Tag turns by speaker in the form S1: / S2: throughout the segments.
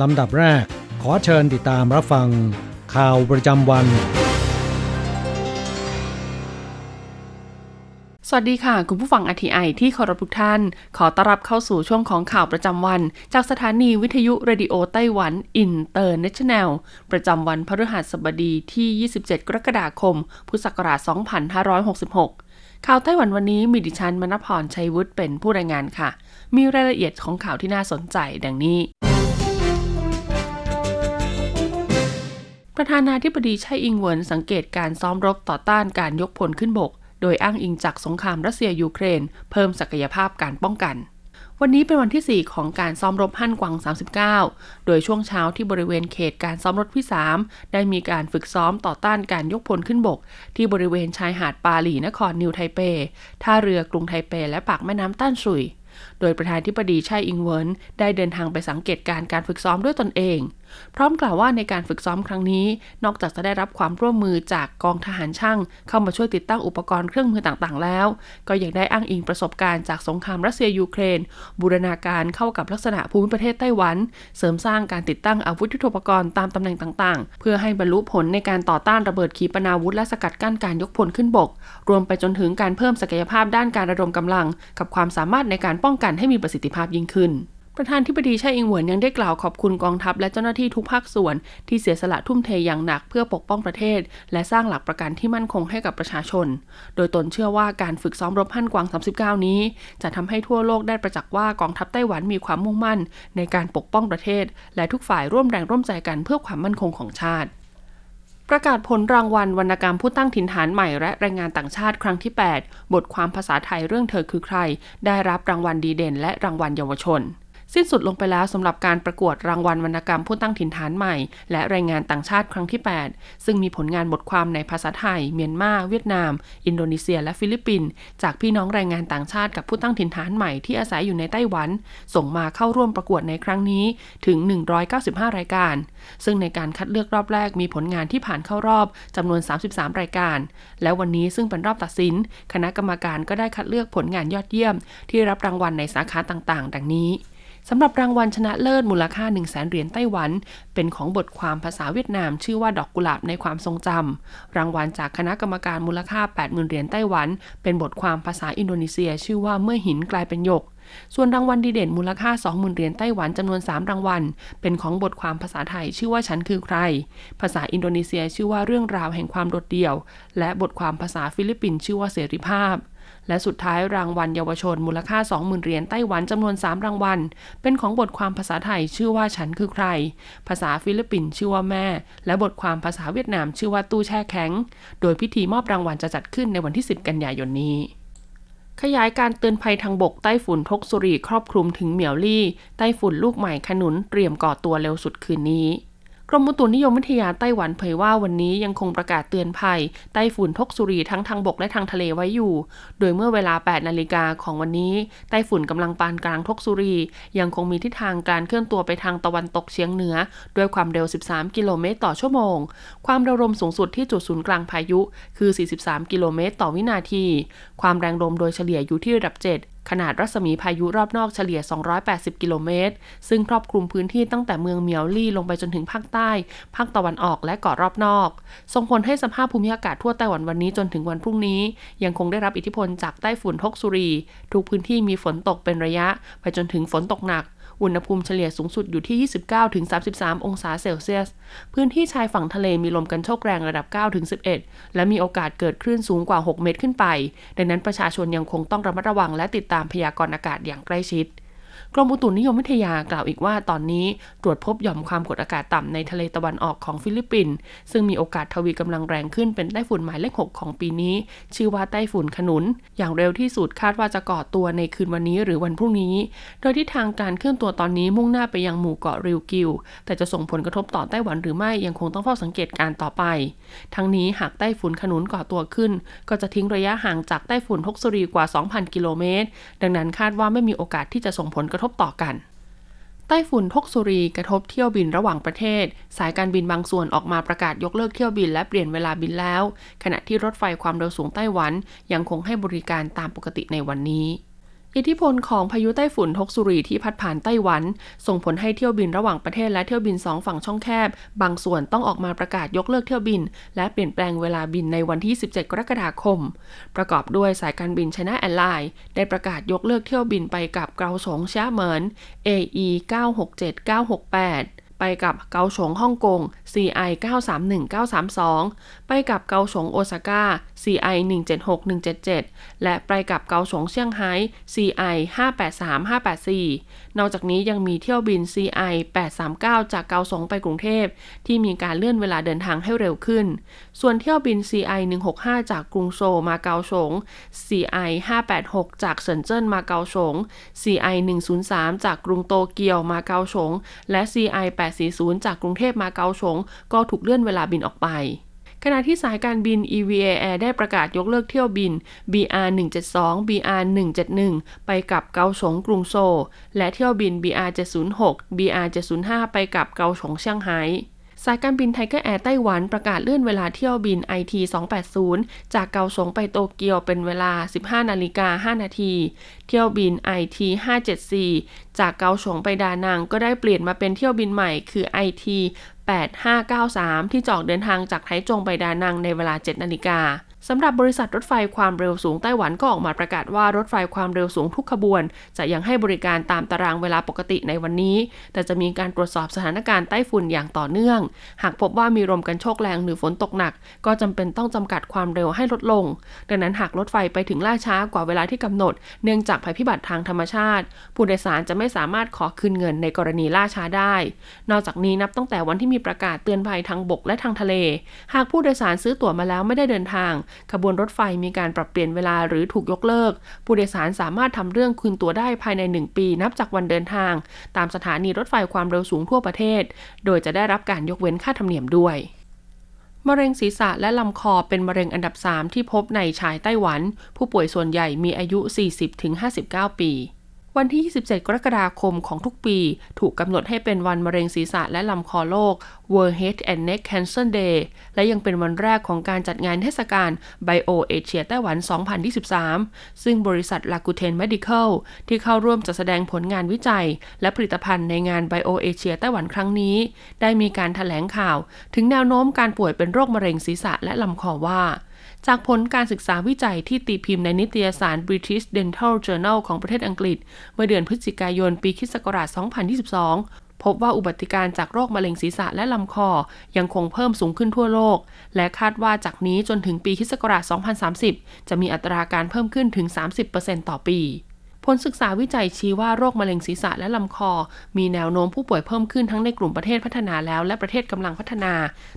S1: ลำดับแรก ขอเชิญติดตามรับฟัง ข่าวประจำวัน
S2: สวัสดีค่ะ คุณผู้ฟัง RTI ที่เคารพทุกท่าน ขอต้อนรับเข้าสู่ช่วงของข่าวประจำวัน จากสถานีวิทยุ Radio Taiwan International ประจำวันพฤหัสบดีที่ 27 กรกฎาคม พุทธศักราช 2566ข่าวไต้หวันวันนี้มีดิฉันมณพรชัยวุฒิเป็นผู้รายงานค่ะ มีรายละเอียดของข่าวที่น่าสนใจดังนี้ ประธานาธิบดีไช่อิงเวินสังเกตการณ์ซ้อมรบต่อต้านการยกพลขึ้นบก โดยอ้างอิงจากสงครามรัสเซียยูเครน เพิ่มศักยภาพการป้องกัน วันนี้เป็นวันที่ 4 ของการซ้อมรบฮั่นกวาง 39 โดยช่วงเช้าที่บริเวณเขตการซ้อมรบที่ 3 ได้มีการฝึกซ้อมต่อต้านการยกพลขึ้นบก ที่บริเวณชายหาดปาหลีนครนิวไทเป ท่าเรือกรุงไทเป และปากแม่น้ำต้านสุย โดยประธานธิบดีไช่อิงเวินได้เดินทางไปสังเกตการการฝึกซ้อมด้วยตนเอง พร้อมกล่าวว่าในการฝึกซ้อมครั้งนี้ นอกจากจะได้รับความร่วมมือจากกองทหารช่าง เข้ามาช่วยติดตั้งอุปกรณ์เครื่องมือต่างๆ แล้ว ก็ยังได้อ้างอิงประสบการณ์จากสงครามรัสเซียยูเครน บูรณาการเข้ากับลักษณะภูมิประเทศไต้หวัน เสริมสร้างการติดตั้งอาวุธยุทโธปกรณ์ตามตำแหน่งต่างๆ เพื่อให้บรรลุผลในการต่อต้านระเบิดขีปนาวุธและสกัดกั้นการยกพลขึ้นบก รวมไปจนถึงการเพิ่มศักยภาพด้านการระดมกำลัง กับความสามารถในการป้องกันให้มีประสิทธิภาพยิ่งขึ้น ประธานธิบดีไช่อิงเหวินยังได้กล่าวขอบคุณกองทัพและเจ้าหน้าที่ทุกภาคส่วนที่เสียสละทุ่มเทอย่างหนักเพื่อปกป้องประเทศ และสร้างหลักประกันที่มั่นคงให้กับประชาชน โดยตนเชื่อว่าการฝึกซ้อมรบฮั่นกวาง 39 นี้ จะทำให้ทั่วโลกได้ประจักษ์ว่ากองทัพไต้หวันมีความมุ่งมั่น ในการปกป้องประเทศ และทุกฝ่ายร่วมแรงร่วมใจกันเพื่อความมั่นคงของชาติประกาศผลรางวัลวรรณกรรมผู้ตั้งถิ่นฐานใหม่และแรงงานต่างชาติครั้งที่ 8 บทความภาษาไทยเรื่องเธอคือใคร ได้รับรางวัลดีเด่น และรางวัลเยาวชน สิ้นสุดลงไปแล้วสำหรับการประกวดรางวัลวรรณกรรมผู้ตั้งถิ่นฐานใหม่ และแรงงานต่างชาติครั้งที่ 8 ซึ่งมีผลงานบทความในภาษาไทย เมียนมา เวียดนาม อินโดนีเซีย และฟิลิปปินส์จากพี่น้องแรงงานต่างชาติกับผู้ตั้งถิ่นฐานใหม่ที่อาศัยอยู่ในไต้หวัน ส่งมาเข้าร่วมประกวดในครั้งนี้ถึง 195 รายการ ซึ่งในการคัดเลือกรอบแรกมีผลงานที่ผ่านเข้ารอบจำนวน 33 รายการ และวันนี้ซึ่งเป็นรอบตัดสิน คณะกรรมการก็ได้คัดเลือกผลงานยอดเยี่ยม ที่รับรางวัลในสาขาต่างๆ ดังนี้ สำหรับรางวัลชนะเลิศมูลค่า 1 0 0 0 0แสนเหรียญไต้หวัน เป็นของบทความภาษาเวียดนาม ชื่อว่าดอกกุหลาบในความทรงจำรางวัลจากคณะกรรมการมูลค่า 80,000เหรียญไต้หวัน เป็นบทความภาษาอินโดนีเซีย ชื่อว่าเมื่อหินกลายเป็นหยกส่วนรางวัลดีเด่นมูลค่า 20,000 เหรียญไต้หวันจำนวน 3 รางวัล เป็นของบทความภาษาไทยชื่อว่าฉันคือใคร ภาษาอินโดนีเซียชื่อว่าเรื่องราวแห่งความโดดเดี่ยว และบทความภาษาฟิลิปปินส์ชื่อว่าเสรีภาพ และสุดท้ายรางวัลเยาวชนมูลค่า 20,000 เหรียญไต้หวันจำนวน 3 รางวัล เป็นของบทความภาษาไทยชื่อว่าฉันคือใคร ภาษาฟิลิปปินส์ชื่อว่าแม่ และบทความภาษาเวียดนามชื่อว่าตู้แช่แข็ง โดยพิธีมอบรางวัลจะจัดขึ้นในวันที่ 10 กันยายนนี้ขยายการเตือนภัยทางบกไต้ฝุ่นทกสุรีครอบคลุมถึงเหมียวลี่ ไต้ฝุ่นลูกใหม่ขนุนเตรียมก่อตัวเร็วสุดคืนนี้ กรมอุตุนิยมวิทยาไต้หวันเผยว่าวันนี้ยังคงประกาศเตือนภัยไต้ฝุ่นทกสุรีทั้งทางบกและทางทะเลไว้อยู่ โดยเมื่อเวลา 8 นาฬิกาของวันนี้ ไต้ฝุ่นกำลังปานกลางทกสุรี ยังคงมีทิศทางการเคลื่อนตัวไปทางตะวันตกเฉียงเหนือ ด้วยความเร็ว 13 กิโลเมตรต่อชั่วโมง ความเร็วลมสูงสุดที่จุดศูนย์กลางพายุคือ 43 กิโลเมตรต่อวินาที ความแรงลมโดยเฉลี่ยอยู่ที่ระดับ 7 ขนาดรัศมีพายุรอบนอกเฉลี่ย 280 กิโลเมตร ซึ่งครอบคลุมพื้นที่ตั้งแต่เมืองเมียวลี่ลงไปจนถึงภาคใต้ ภาคตะวันออกและเกาะรอบนอก ส่งผลให้สภาพภูมิอากาศทั่วไต้หวันวันนี้จนถึงวันพรุ่งนี้ ยังคงได้รับอิทธิพลจากไต้ฝุ่นทกสุรี ทุกพื้นที่มีฝนตกเป็นระยะ ไปจนถึงฝนตกหนัก อุณหภูมิเฉลี่ยสูงสุดอยู่ที่ 29-33 องศาเซลเซียส พื้นที่ชายฝั่งทะเลมีลมกระโชกแรงระดับ 9-11 และมีโอกาสเกิดคลื่นสูงกว่า 6 เมตรขึ้นไป ดังนั้นประชาชนยังคงต้องระมัดระวังและติดตามพยากรณ์อากาศอย่างใกล้ชิด กรมอุตุนิยมวิทยากล่าวอีกว่าตอนนี้ตรวจพบหย่อมความกดอากาศต่ำในทะเลตะวันออกของฟิลิปปินส์ซึ่งมีโอกาสทวีกำลังแรงขึ้นเป็นไต้ฝุ่นหมายเลข 6 ของปีนี้ ชื่อว่าไต้ฝุ่นขนุน อย่างเร็วที่สุดคาดว่าจะก่อตัวในคืนวันนี้หรือวันพรุ่งนี้ โดยที่ทางการเคลื่อนตัวตอนนี้มุ่งหน้าไปยังหมู่เกาะริวกิว แต่จะส่งผลกระทบต่อไต้หวันหรือไม่ยังคงต้องเฝ้าสังเกตการต่อไป ทั้งนี้หากไต้ฝุ่นขนุนก่อตัวขึ้น ก็จะทิ้งระยะห่างจากไต้ฝุ่นทกซุรีกว่า 2,000 กิโลเมตร ดังนั้นคาดว่าไม่มีโอกาสที่จะส่งผลกระทบต่อกันไต้ฝุ่นทกสุรีกระทบเที่ยวบินระหว่างประเทศ สายการบินบางส่วนออกมาประกาศยกเลิกเที่ยวบินและเปลี่ยนเวลาบินแล้ว ขณะที่รถไฟความเร็วสูงไต้หวันยังคงให้บริการตามปกติในวันนี้ อิทธิพลของพายุไต้ฝุ่นทกสุรีที่พัดผ่านไต้หวัน ส่งผลให้เที่ยวบินระหว่างประเทศและเที่ยวบินสองฝั่งช่องแคบ บางส่วนต้องออกมาประกาศยกเลิกเที่ยวบิน และเปลี่ยนแปลงเวลาบินในวันที่ 17 กรกฎาคม ประกอบด้วยสายการบิน China Airlines ได้ประกาศยกเลิกเที่ยวบินไปกลับเกาสงเซี่ยเหมิน AE 967 968ไปกลับเกาสงฮ่องกง CI 931932 ไปกลับเกาสงโอซาก้า CI 176177 และไปกลับเกาสงเซี่ยงไฮ้ CI 583584 นอกจากนี้ยังมีเที่ยวบิน CI 839 จากเกาสงไปกรุงเทพ ที่มีการเลื่อนเวลาเดินทางให้เร็วขึ้น ส่วนเที่ยวบิน CI 165 จากกรุงโซมาเกาฉง CI 586 จากเซินเจิ้นมาเกาฉง CI 103 จากกรุงโตเกียวมาเกาฉงและ CI 840 จากกรุงเทพมาเกาฉงก็ถูกเลื่อนเวลาบินออกไป ขณะที่สายการบิน EVA Air ได้ประกาศยกเลิกเที่ยวบิน BR 172 BR 171ไปกลับเกาสงกรุงโซลและเที่ยวบิน BR 706 BR 705ไปกลับเกาสงเซี่ยงไฮ้ สายการบิน Tigerair Taiwan ประกาศเลื่อนเวลาเที่ยวบิน IT 280 จากเกาสงไปโตเกียวเป็นเวลา 15 นาฬิกา 5 นาที เที่ยวบิน IT 574 จากเกาสงไปดานังก็ได้เปลี่ยนมาเป็นเที่ยวบินใหม่คือ IT 8593 ที่จะออกเดินทางจากไทจงไปดานังในเวลา 7 นาฬิกา สำหรับบริษัทรถไฟความเร็วสูงไต้หวันก็ออกมาประกาศว่ารถไฟความเร็วสูงทุกขบวน จะยังให้บริการตามตารางเวลาปกติในวันนี้ แต่จะมีการตรวจสอบสถานการณ์ไต้ฝุ่นอย่างต่อเนื่อง หากพบว่ามีลมกันโชกแรงหรือฝนตกหนัก ก็จำเป็นต้องจำกัดความเร็วให้ลดลง ดังนั้นหากรถไฟไปถึงล่าช้ากว่าเวลาที่กำหนด เนื่องจากภัยพิบัติทางธรรมชาติ ผู้โดยสารจะไม่สามารถขอคืนเงินในกรณีล่าช้าได้ นอกจากนี้นับตั้งแต่วันที่มีประกาศเตือนภัยทางบกและทางทะเล หากผู้โดยสารซื้อตั๋วมาแล้วไม่ได้เดินทางขบวนรถไฟมีการปรับเปลี่ยนเวลาหรือถูกยกเลิก ผู้โดยสารสามารถทำเรื่องคืนตัวได้ภายใน 1 ปีนับจากวันเดินทาง ตามสถานีรถไฟความเร็วสูงทั่วประเทศ โดยจะได้รับการยกเว้นค่าธรรมเนียมด้วยมะเร็งศีรษะและลำคอเป็นมะเร็งอันดับ 3 ที่พบในชายไต้หวัน ผู้ป่วยส่วนใหญ่มีอายุ 40-59 ปี วันที่ 27 กรกฎาคมของทุกปี ถูกกำหนดให้เป็นวันมะเร็งศีรษะและลำคอโลก World Head and Neck Cancer Day และยังเป็นวันแรกของการจัดงานเทศกาล Bio Asia ไต้หวัน 2023 ซึ่งบริษัท Rakuten Medical ที่เข้าร่วมจัดแสดงผลงานวิจัย และผลิตภัณฑ์ในงาน Bio Asia ไต้หวันครั้งนี้ ได้มีการถแถลงข่าว ถึงแนวโน้มการป่วยเป็นโรคมะเร็งศีรษะและลำคอว่า จากผลการศึกษาวิจัยที่ตีพิมพ์ในนิตยสาร British Dental Journal ของประเทศอังกฤษ เมื่อเดือนพฤศจิกายนปีคศ2022 พบว่าอุบัติการจากโรคมะเร็งศีรษะและลำคอ ยังคงเพิ่มสูงขึ้นทั่วโลก และคาดว่าจากนี้จนถึงปีคศ2030 จะมีอัตราการเพิ่มขึ้นถึง 30%ต่อปี ผลศึกษาวิจัยชี้ว่าโรคมะเร็งศีรษะและลำคอ มีแนวโน้มผู้ป่วยเพิ่มขึ้นทั้งในกลุ่มประเทศพัฒนาแล้วและประเทศกำลังพัฒนา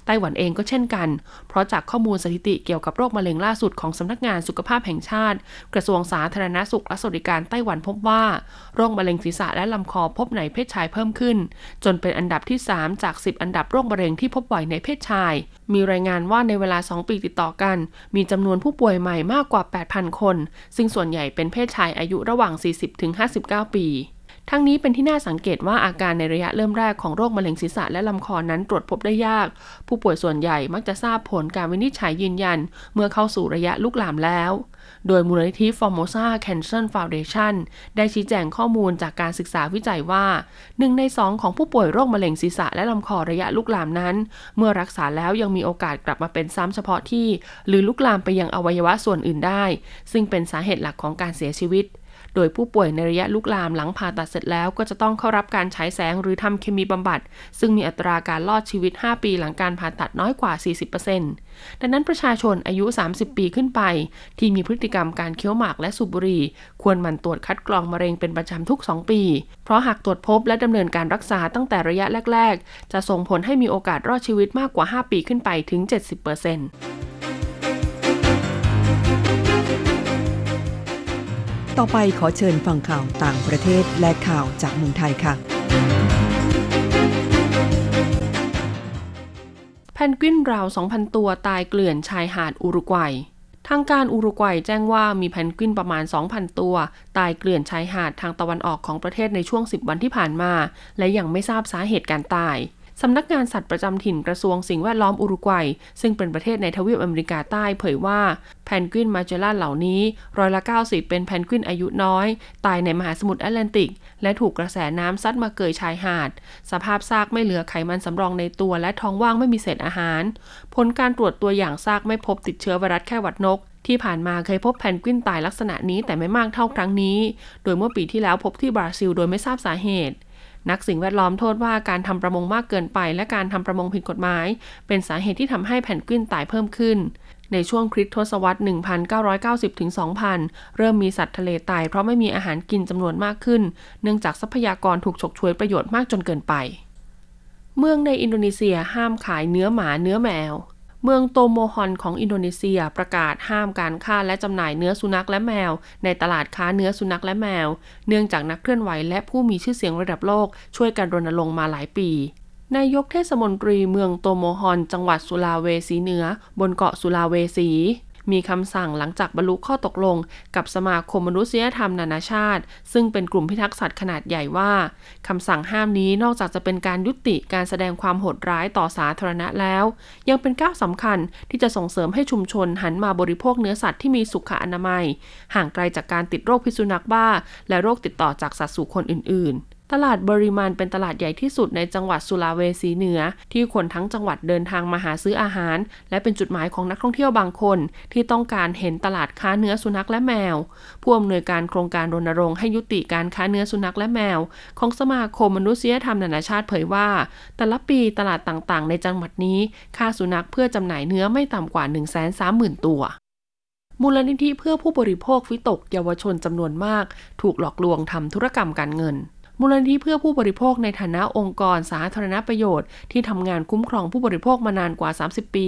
S2: ไต้หวันเองก็เช่นกัน เพราะจากข้อมูลสถิติเกี่ยวกับโรคมะเร็งล่าสุดของสำนักงานสุขภาพแห่งชาติ กระทรวงสาธารณสุขและสวัสดิการไต้หวันพบว่า โรคมะเร็งศีรษะและลำคอพบในเพศชายเพิ่มขึ้น จนเป็นอันดับที่ 3 จาก 10 อันดับโรคมะเร็งที่พบบ่อยในเพศชาย มีรายงานว่าในเวลา 2 ปีติดต่อกัน มีจำนวนผู้ป่วยใหม่มากกว่า 8,000 คน ซึ่งส่วนใหญ่เป็นเพศชายอายุระหว่าง40-50 19ปี ทั้งนี้เป็นที่น่าสังเกตว่าอาการในระยะเริ่มแรกของโรคมะเร็งศีรษะและลำคอนั้นตรวจพบได้ยาก ผู้ป่วยส่วนใหญ่มักจะทราบผลการวินิจฉัยยืนยัน เมื่อเข้าสู่ระยะลุกลามแล้วโดยมูลนิธิ Formosa Cancer Foundation ได้ชี้แจงข้อมูลจากการศึกษาวิจัยว่าหนึ่งในสองของผู้ป่วยโรคมะเร็งศีรษะและลำคอระยะลุกลามนั้น เมื่อรักษาแล้วยังมีโอกาสกลับมาเป็นซ้ำเฉพาะที่ หรือลุกลามไปยังอวัยวะส่วนอื่นได้ ซึ่งเป็นสาเหตุหลักของการเสียชีวิต โดยผู้ป่วยในระยะลุกลามหลังผ่าตัดเสร็จแล้วก็จะต้องเข้ารับการฉายแสงหรือทำเคมีบำบัด ซึ่งมีอัตราการรอดชีวิต 5 ปีหลังการผ่าตัดน้อยกว่า 40%ดังนั้นประชาชนอายุ 30 ปีขึ้นไป ที่มีพฤติกรรมการเคี้ยวหมากและสูบบุหรี่ควรหมั่นตรวจคัดกรองมะเร็งเป็นประจำทุก 2 ปี เพราะหากตรวจพบและดำเนินการรักษาตั้งแต่ระยะแรก ๆ จะส่งผลให้มีโอกาสรอดชีวิตมากกว่า 5 ปีขึ้นไปถึง 70%
S3: ต่อไปขอเชิญฟังข่าวต่างประเทศและข่าวจากเมืองไทยค่ะ
S2: แพนกวินราว 2,000 ตัวตายเกลื่อนชายหาดอุรุกวัย ทางการอุรุกวัยแจ้งว่ามีแพนกวินประมาณ 2,000 ตัว ตายเกลื่อนชายหาดทางตะวันออกของประเทศในช่วง 10 วันที่ผ่านมา และยังไม่ทราบสาเหตุการตาย สำนักงานสัตว์ประจำถิ่นกระทรวงสิ่งแวดล้อมอุรุกวัย ซึ่งเป็นประเทศในทวีปอเมริกาใต้เผยว่าแพนกวินมาเจลลันเหล่านี้ร้อยละ 90 เป็นแพนกวินอายุน้อย ตายในมหาสมุทรแอตแลนติก และถูกกระแสน้ำซัดมาเกยชายหาด สภาพซากไม่เหลือไขมันสำรองในตัวและท้องว่างไม่มีเศษอาหาร ผลการตรวจตัวอย่างซากไม่พบติดเชื้อไวรัสแค่หวัดนกที่ผ่านมาเคยพบแพนกวินตายลักษณะนี้แต่ไม่มากเท่าครั้งนี้ โดยเมื่อปีที่แล้วพบที่บราซิลโดยไม่ทราบสาเหตุ นักสิ่งแวดล้อมโทษว่าการทำประมงมากเกินไป และการทำประมงผิดกฎหมาย เป็นสาเหตุที่ทำให้แผ่นกวินตายเพิ่มขึ้น ในช่วงคริสตศวรรษ 1,990-2,000 เริ่มมีสัตว์ทะเลตายเพราะไม่มีอาหารกินจำนวนมากขึ้น เนื่องจากทรัพยากรถูกฉกฉวยประโยชน์มากจนเกินไป เมืองในอินโดนีเซียห้ามขายเนื้อหมาเนื้อแมว เมืองโตโมฮอนของอินโดนีเซียประกาศห้ามการฆ่าและจำหน่ายเนื้อสุนัขและแมว ในตลาดค้าเนื้อสุนัขและแมว เนื่องจากนักเคลื่อนไหวและผู้มีชื่อเสียงระดับโลกช่วยกันรณรงค์มาหลายปีนายกเทศมนตรีเมืองโตโมฮอน จังหวัดสุลาเวสีเหนือ บนเกาะสุลาเวสี มีคำสั่งหลังจากบรรลุข้อตกลง กับสมาคมมนุษยธรรมนานาชาติ ซึ่งเป็นกลุ่มพิทักษ์สัตว์ขนาดใหญ่ว่าคำสั่งห้ามนี้นอกจากจะเป็นการยุติการแสดงความโหดร้ายต่อสาธารณะแล้ว ยังเป็นก้าวสำคัญที่จะส่งเสริมให้ชุมชนหันมาบริโภคเนื้อสัตว์ที่มีสุขอนามัย ห่างไกลจากการติดโรคพิษสุนัขบ้า และโรคติดต่อจากสัตว์สู่คนอื่นๆ ตลาดบริมานเป็นตลาดใหญ่ที่สุดในจังหวัดสุลาเวสีเหนือ ที่คนทั้งจังหวัดเดินทางมาหาซื้ออาหาร และเป็นจุดหมายของนักท่องเที่ยวบางคน ที่ต้องการเห็นตลาดค้าเนื้อสุนัขและแมว ผู้อำนวยการโครงการรณรงค์ให้ยุติการค้าเนื้อสุนัขและแมว ของสมาคมมนุษยธรรมนานาชาติเผยว่า แต่ละปีตลาดต่างๆ ในจังหวัดนี้ค่าสุนัขเพื่อจำหน่ายเนื้อไม่ต่ำกว่า 1 3 0 0 0 0 ตัวมูลนิธิเพื่อผู้บริโภควิตกเยาวชนจำนวนมาก ถูกหลอกลวงทำธุรกรรมการเงิน มูลนิธิเพื่อผู้บริโภคในฐานะองค์กรสาธารณประโยชน์ที่ทำงานคุ้มครองผู้บริโภคมานานกว่า 30 ปี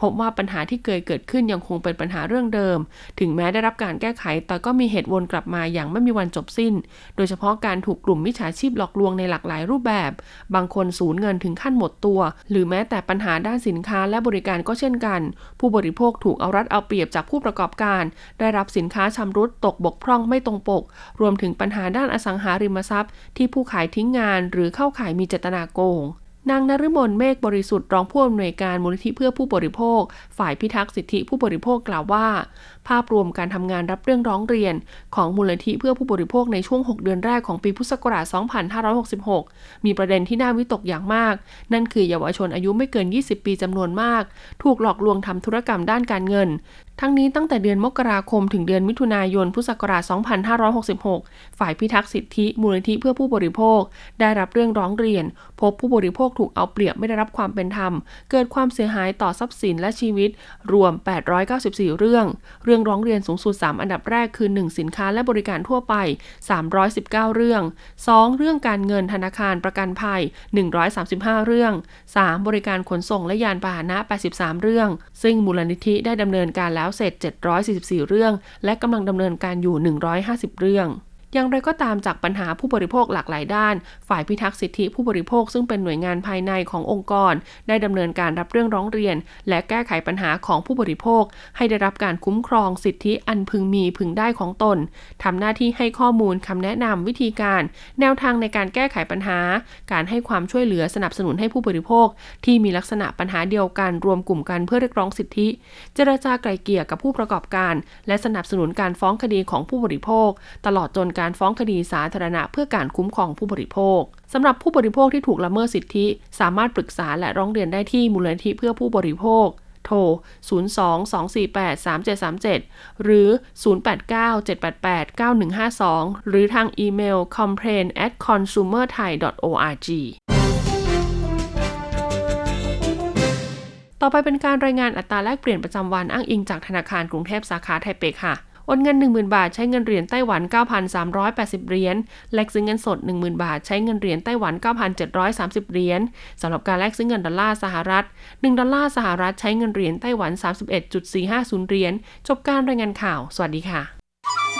S2: พบว่าปัญหาที่เคยเกิดขึ้นยังคงเป็นปัญหาเรื่องเดิม ถึงแม้ได้รับการแก้ไข แต่ก็มีเหตุวนกลับมาอย่างไม่มีวันจบสิ้น โดยเฉพาะการถูกกลุ่มมิจฉาชีพหลอกลวงในหลากหลายรูปแบบ บางคนสูญเงินถึงขั้นหมดตัว หรือแม้แต่ปัญหาด้านสินค้าและบริการก็เช่นกัน ผู้บริโภคถูกเอารัดเอาเปรียบจากผู้ประกอบการ ได้รับสินค้าชำรุดตกบกพร่องไม่ตรงปก รวมถึงปัญหาด้านอสังหาริมทรัพย์ที่ผู้ขายทิ้งงานหรือเข้าขายมีเจตนาโกง นางนฤมลเมฆบริสุทธิ์รองผู้อำนวยการมูลนิธิเพื่อผู้บริโภค ฝ่ายพิทักษ์สิทธิผู้บริโภคกล่าวว่า ภาพรวมการทำงานรับเรื่องร้องเรียน ของมูลนิธิเพื่อผู้บริโภคในช่วง 6 เดือนแรกของปีพุทธศักราช 2566 มีประเด็นที่น่าวิตกอย่างมาก นั่นคือเยาวชนอายุไม่เกิน 20 ปีจำนวนมาก ถูกหลอกลวงทำธุรกรรมด้านการเงิน ทั้งนี้ตั้งแต่เดือนมกราคมถึงเดือนมิถุนายน พุทธศักราช 2566 ฝ่ายพิทักษ์สิทธิมูลนิธิเพื่อผู้บริโภค ได้รับเรื่องร้องเรียน พบผู้บริโภคถูกเอาเปรียบไม่ได้รับความเป็นธรรม เกิดความเสียหายต่อทรัพย์สินและชีวิต รวม 894 เรื่อง เรื่องร้องเรียนสูงสุด 3 อันดับแรกคือ 1 สินค้าและบริการทั่วไป 319 เรื่อง 2 เรื่องการเงินธนาคารประกันภัย 135 เรื่อง 3 บริการขนส่งและยานพาหนะ 83 เรื่อง ซึ่งมูลนิธิได้ดำเนินการแล้วเสร็จ 744 เรื่อง และกำลังดำเนินการอยู่ 150 เรื่อง อย่างไรก็ตามจากปัญหาผู้บริโภคหลากหลายด้าน ฝ่ายพิทักษ์สิทธิผู้บริโภคซึ่งเป็นหน่วยงานภายในขององค์กร ได้ดำเนินการรับเรื่องร้องเรียน และแก้ไขปัญหาของผู้บริโภค ให้ได้รับการคุ้มครองสิทธิอันพึงมีพึงได้ของตนทำหน้าที่ให้ข้อมูลคำแนะนำวิธีการ แนวทางในการแก้ไขปัญหา การให้ความช่วยเหลือสนับสนุนให้ผู้บริโภค ที่มีลักษณะปัญหาเดียวกันรวมกลุ่มกันเพื่อเรียกร้องสิทธิ เจรจาไกลเกลี่ยกับผู้ประกอบการ และสนับสนุนการฟ้องคดีของผู้บริโภค ตลอดจนการการฟ้องคดีสาธารณะเพื่อการคุ้มครองผู้บริโภคสำหรับผู้บริโภคที่ถูกละเมิดสิทธิ สามารถปรึกษาและร้องเรียนได้ที่มูลนิธิเพื่อผู้บริโภค โทร 022483737 หรือ 089-788-9152 หรือทางอีเมล complain at consumerthai.org ต่อไปเป็นการรายงานอัตราแลกเปลี่ยนประจำวันอ้างอิงจากธนาคารกรุงเทพสาขาไทเปค่ะ นเงิน 10,000 บาท ใช้เงินเหรียญไต้หวัน 9,380 เหรียญ แลกซื้อเงินสด 10,000 บาท ใช้เงินเหรียญไต้หวัน 9,730 เหรียญสำหรับการแลกซื้อเงินดอลลาร์สหรัฐ 1 ดอลลาร์สหรัฐ ใช้เงินเหรียญไต้หวัน 31.450 เหรียญ จบการรายงานข่าว สวัสดีค่ะ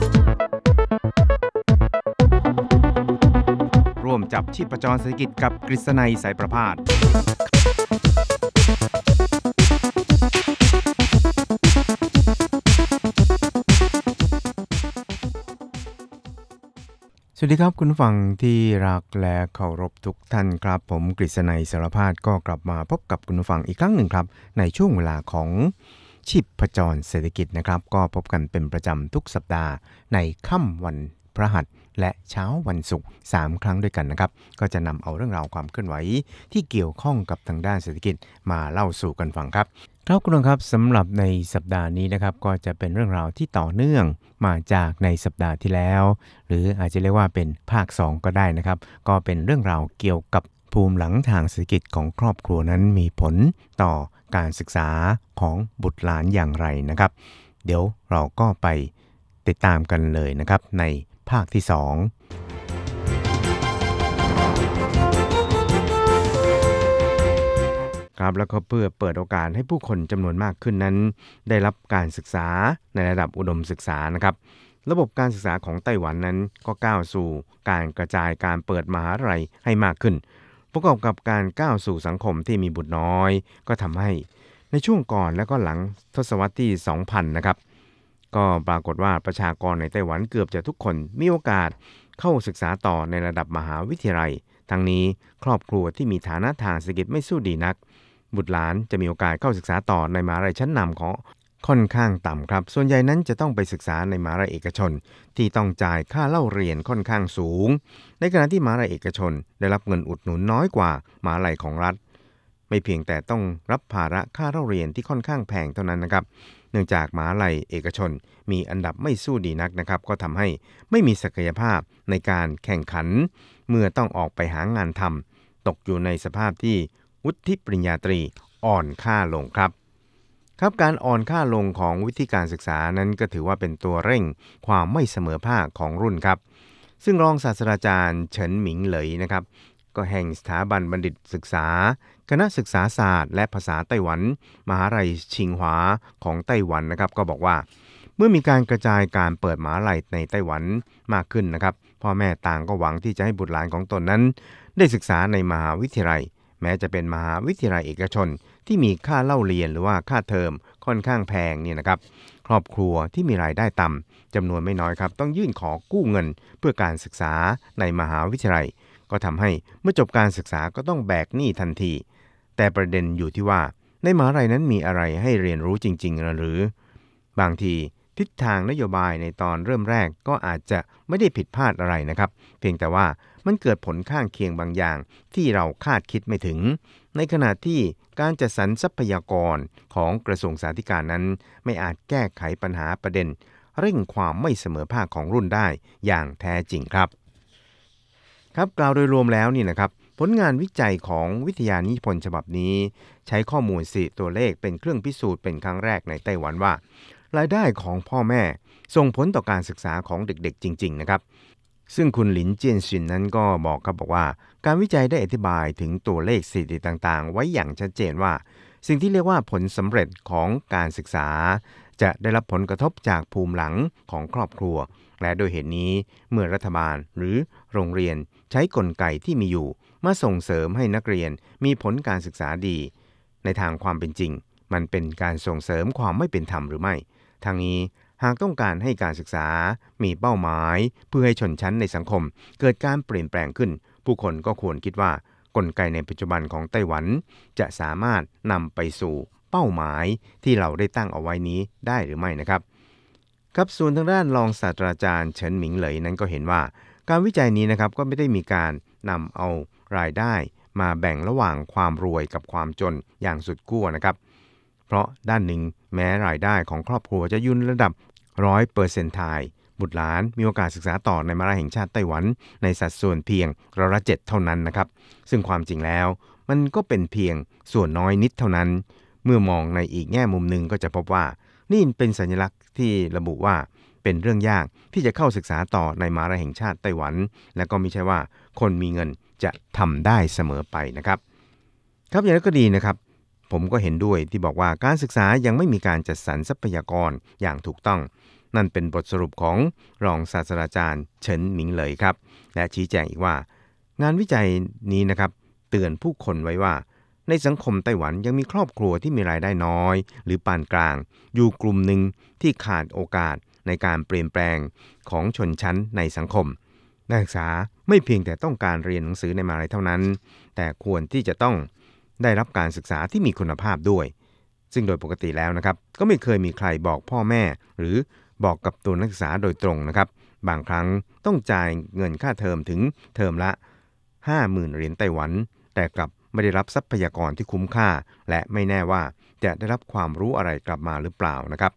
S4: มจับชีพประจรเศรษฐกิจกับกฤษณัยสายประพาสสวัสดีครับคุณฟังที่รักและเคารพทุกท่านครับ ผมกฤษณัยสารพาดก็กลับมาพบกับคุณฟังอีกครั้งหนึ่งครับ ในช่วงเวลาของชิปพจรเศรษฐกิจนะครับ ก็พบกันเป็นประจำทุกสัปดาห์ในค่ำวันพระหัส และเช้าวันศุกร์3ครั้งด้วยกันนะครับ ก็จะนำเอาเรื่องราวความเคลื่อนไหว ที่เกี่ยวข้องกับทางด้านเศรษฐกิจมาเล่าสู่กันฟังครับครับคุณครับสำหรับในสัปดาห์นี้นะครับก็จะเป็นเรื่องราวที่ต่อเนื่องมาจากในสัปดาห์ที่แล้ว หรืออาจจะเรียกว่าเป็นภาค 2 ก็ได้นะครับ ก็เป็นเรื่องราวเกี่ยวกับภูมิหลังทางเศรษฐกิจของครอบครัวนั้นมีผลต่อการศึกษาของบุตรหลานอย่างไรนะครับ เดี๋ยวเราก็ไปติดตามกันเลยนะครับใน ภาคที่2ครับแล้วก็เพื่อเปิดโอกาสให้ผู้คนจำนวนมากขึ้นนั้น ได้รับการศึกษาในระดับอุดมศึกษานะครับ ระบบการศึกษาของไต้หวันนั้นก็ก้าวสู่การกระจายการเปิดมหาลัยให้มากขึ้น ประกอบกับการก้าวสู่สังคมที่มีบุตรน้อย ก็ทำให้ในช่วงก่อนและก็หลังทศวรรษที่ 2000 นะครับ ก็ปรากฏว่าประชากรในไต้หวันเกือบจะทุกคนมีโอกาสเข้าศึกษาต่อในระดับมหาวิทยาลัย ทั้งนี้ครอบครัวที่มีฐานะทางเศรษฐกิจไม่สู้ดีนัก บุตรหลานจะมีโอกาสเข้าศึกษาต่อในมหาลัยชั้นนำของค่อนข้างต่ำครับ ส่วนใหญ่นั้นจะต้องไปศึกษาในมหาลัยเอกชน ที่ต้องจ่ายค่าเล่าเรียนค่อนข้างสูง ในขณะที่มหาลัยเอกชน ได้รับเงินอุดหนุนน้อยกว่ามหาลัยของรัฐ ไม่เพียงแต่ต้องรับภาระค่าเล่าเรียนที่ค่อนข้างแพงเท่านั้นนะครับ เนื่องจากมหาลัยเอกชนมีอันดับไม่สู้ดีนักนะครับ ก็ทำให้ไม่มีศักยภาพในการแข่งขัน เมื่อต้องออกไปหางานทำตกอยู่ในสภาพที่วุฒิปริญญาตรีอ่อนค่าลงครับครับการอ่อนค่าลงของวิธีการศึกษานั้นก็ถือว่าเป็นตัวเร่งความไม่เสมอภาคของรุ่นครับ ซึ่งรองศาสตราจารย์เฉินหมิงเหลยนะครับ ก็แห่งสถาบันบัณฑิตศึกษา คณะศึกษาศาสตร์ และภาษาไต้หวัน มหาลัยชิงหวาของไต้หวันนะครับ ก็บอกว่า เมื่อมีการกระจายการเปิดมหาลัยในไต้หวันมากขึ้นนะครับ พ่อแม่ต่างก็หวังที่จะให้บุตรหลานของตนนั้น ได้ศึกษาในมหาวิทยาลัย แม้จะเป็นมหาวิทยาลัยเอกชน ที่มีค่าเล่าเรียนหรือว่าค่าเทอมค่อนข้างแพงเนี่ยนะครับ ครอบครัวที่มีรายได้ต่ำจำนวนไม่น้อยครับ ต้องยื่นขอกู้เงินเพื่อการศึกษาในมหาวิทยาลัย ก็ทำให้เมื่อจบการศึกษาก็ต้องแบกหนี้ทันที แต่ประเด็นอยู่ที่ว่าในมหาลัยนั้นมีอะไรให้เรียนรู้จริงๆหรือ บางทีทิศทางนโยบายในตอนเริ่มแรกก็อาจจะไม่ได้ผิดพลาดอะไรนะครับ เพียงแต่ว่ามันเกิดผลข้างเคียงบางอย่างที่เราคาดคิดไม่ถึง ในขณะที่การจัดสรรทรัพยากรของกระทรวงสาธารณสุขนั้น ไม่อาจแก้ไขปัญหาประเด็น เร่งความไม่เสมอภาคของรุ่นได้อย่างแท้จริงครับ ครับกล่าวโดยรวมแล้วนี่นะครับ ผลงานวิจัยของวิทยานิพนธ์ฉบับนี้ ใช้ข้อมูลสี่ตัวเลขเป็นเครื่องพิสูจน์เป็นครั้งแรกในไต้หวันว่า รายได้ของพ่อแม่ส่งผลต่อการศึกษาของเด็กๆ จริง ๆ นะครับ ซึ่งคุณหลินเจียนซินนั้นก็บอกครับบอกว่า การวิจัยได้อธิบายถึงตัวเลขสถิติต่างๆ ไว้อย่างชัดเจนว่า สิ่งที่เรียกว่าผลสำเร็จของการศึกษา จะได้รับผลกระทบจากภูมิหลังของครอบครัว และโดยเหตุนี้เมื่อรัฐบาลหรือโรงเรียนใช้กลไกที่มีอยู่ มาส่งเสริมให้นักเรียนมีผลการศึกษาดี ในทางความเป็นจริง มันเป็นการส่งเสริมความไม่เป็นธรรมหรือไม่ ทางนี้หากต้องการให้การศึกษา มีเป้าหมาย เพื่อให้ชนชั้นในสังคม เกิดการเปลี่ยนแปลงขึ้น ผู้คนก็ควรคิดว่ากลไกในปัจจุบันของไต้หวัน จะสามารถนำไปสู่เป้าหมายที่เราได้ตั้งเอาไว้นี้ได้หรือไม่นะครับ ครับส่วนทางด้านรองศาสตราจารย์เฉินหมิงเหลยนั้นก็เห็นว่า การวิจัยนี้นะครับก็ไม่ได้มีการนำเอารายได้มาแบ่งระหว่างความรวยกับความจนอย่างสุดขั้วนะครับ เพราะด้านหนึ่งแม้รายได้ของครอบครัวจะยุ่นระดับร้อยเปอร์เซนต์ทายบุตรหลานมีโอกาสศึกษาต่อในมหาวิทยาลัยแห่งชาติไต้หวัน ในสัดส่วนเพียงร้อยละเจ็ดเท่านั้นนะครับ ซึ่งความจริงแล้ว มันก็เป็นเพียงส่วนน้อยนิดเท่านั้น เมื่อมองในอีกแง่มุมหนึ่งก็จะพบว่า นี่เป็นสัญลักษณ์ที่ระบุว่า เป็นเรื่องยากที่จะเข้าศึกษาต่อในมหาวิทยาลัยแห่งชาติไต้หวัน และก็ไม่ใช่ว่าคนมีเงินจะทำได้เสมอไปนะครับ ครับอย่างนั้นก็ดีนะครับ ผมก็เห็นด้วยที่บอกว่าการศึกษายังไม่มีการจัดสรรทรัพยากรอย่างถูกต้อง นั่นเป็นบทสรุปของรองศาสตราจารย์เฉินหมิงเหลยครับ และชี้แจงอีกว่า งานวิจัยนี้นะครับเตือนผู้คนไว้ว่าในสังคมไต้หวันยังมีครอบครัวที่มีรายได้น้อย หรือปานกลาง อยู่กลุ่มหนึ่งที่ขาดโอกาส ในการเปลี่ยนแปลงของชนชั้นในสังคม นักศึกษาไม่เพียงแต่ต้องการเรียนหนังสือในมาลัยเท่านั้น แต่ควรที่จะต้องได้รับการศึกษาที่มีคุณภาพด้วย ซึ่งโดยปกติแล้วนะครับ ก็ไม่เคยมีใครบอกพ่อแม่ หรือบอกกับตัวนักศึกษาโดยตรงนะครับ บางครั้งต้องจ่ายเงินค่าเทอมถึงเทอมละ 50,000เหรียญไต้หวัน แต่กลับไม่ได้รับทรัพยากรที่คุ้มค่า และไม่แน่ว่าจะได้รับความรู้อะไรกลับมาหรือเปล่านะครับ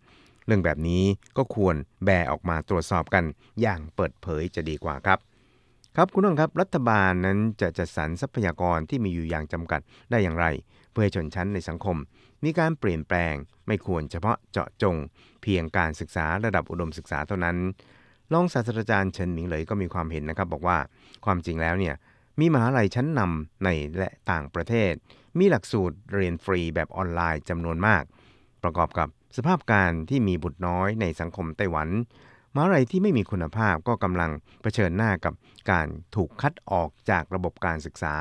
S4: เรื่องแบบนี้ก็ควรแบออกมาตรวจสอบกันอย่างเปิดเผยจะดีกว่าครับ ครับคุณน้องครับรัฐบาลนั้นจะจัดสรรทรัพยากรที่มีอยู่อย่างจำกัดได้อย่างไร เพื่อชนชั้นในสังคม มีการเปลี่ยนแปลงไม่ควรเฉพาะเจาะจง เพียงการศึกษาระดับอุดมศึกษาเท่านั้นรองศาสตราจารย์เฉินหมิงเหลยก็มีความเห็นนะครับ บอกว่าความจริงแล้วเนี่ยมีมหาลัยชั้นนำในและต่างประเทศ มีหลักสูตรเรียนฟรีแบบออนไลน์จำนวนมาก ประกอบกับสภาพการที่มีบุตรน้อยในสังคมไต้หวันมหาลัยที่ไม่มีคุณภาพก็กำลังเผชิญหน้ากับการถูกคัดออกจากระบบการศึกษา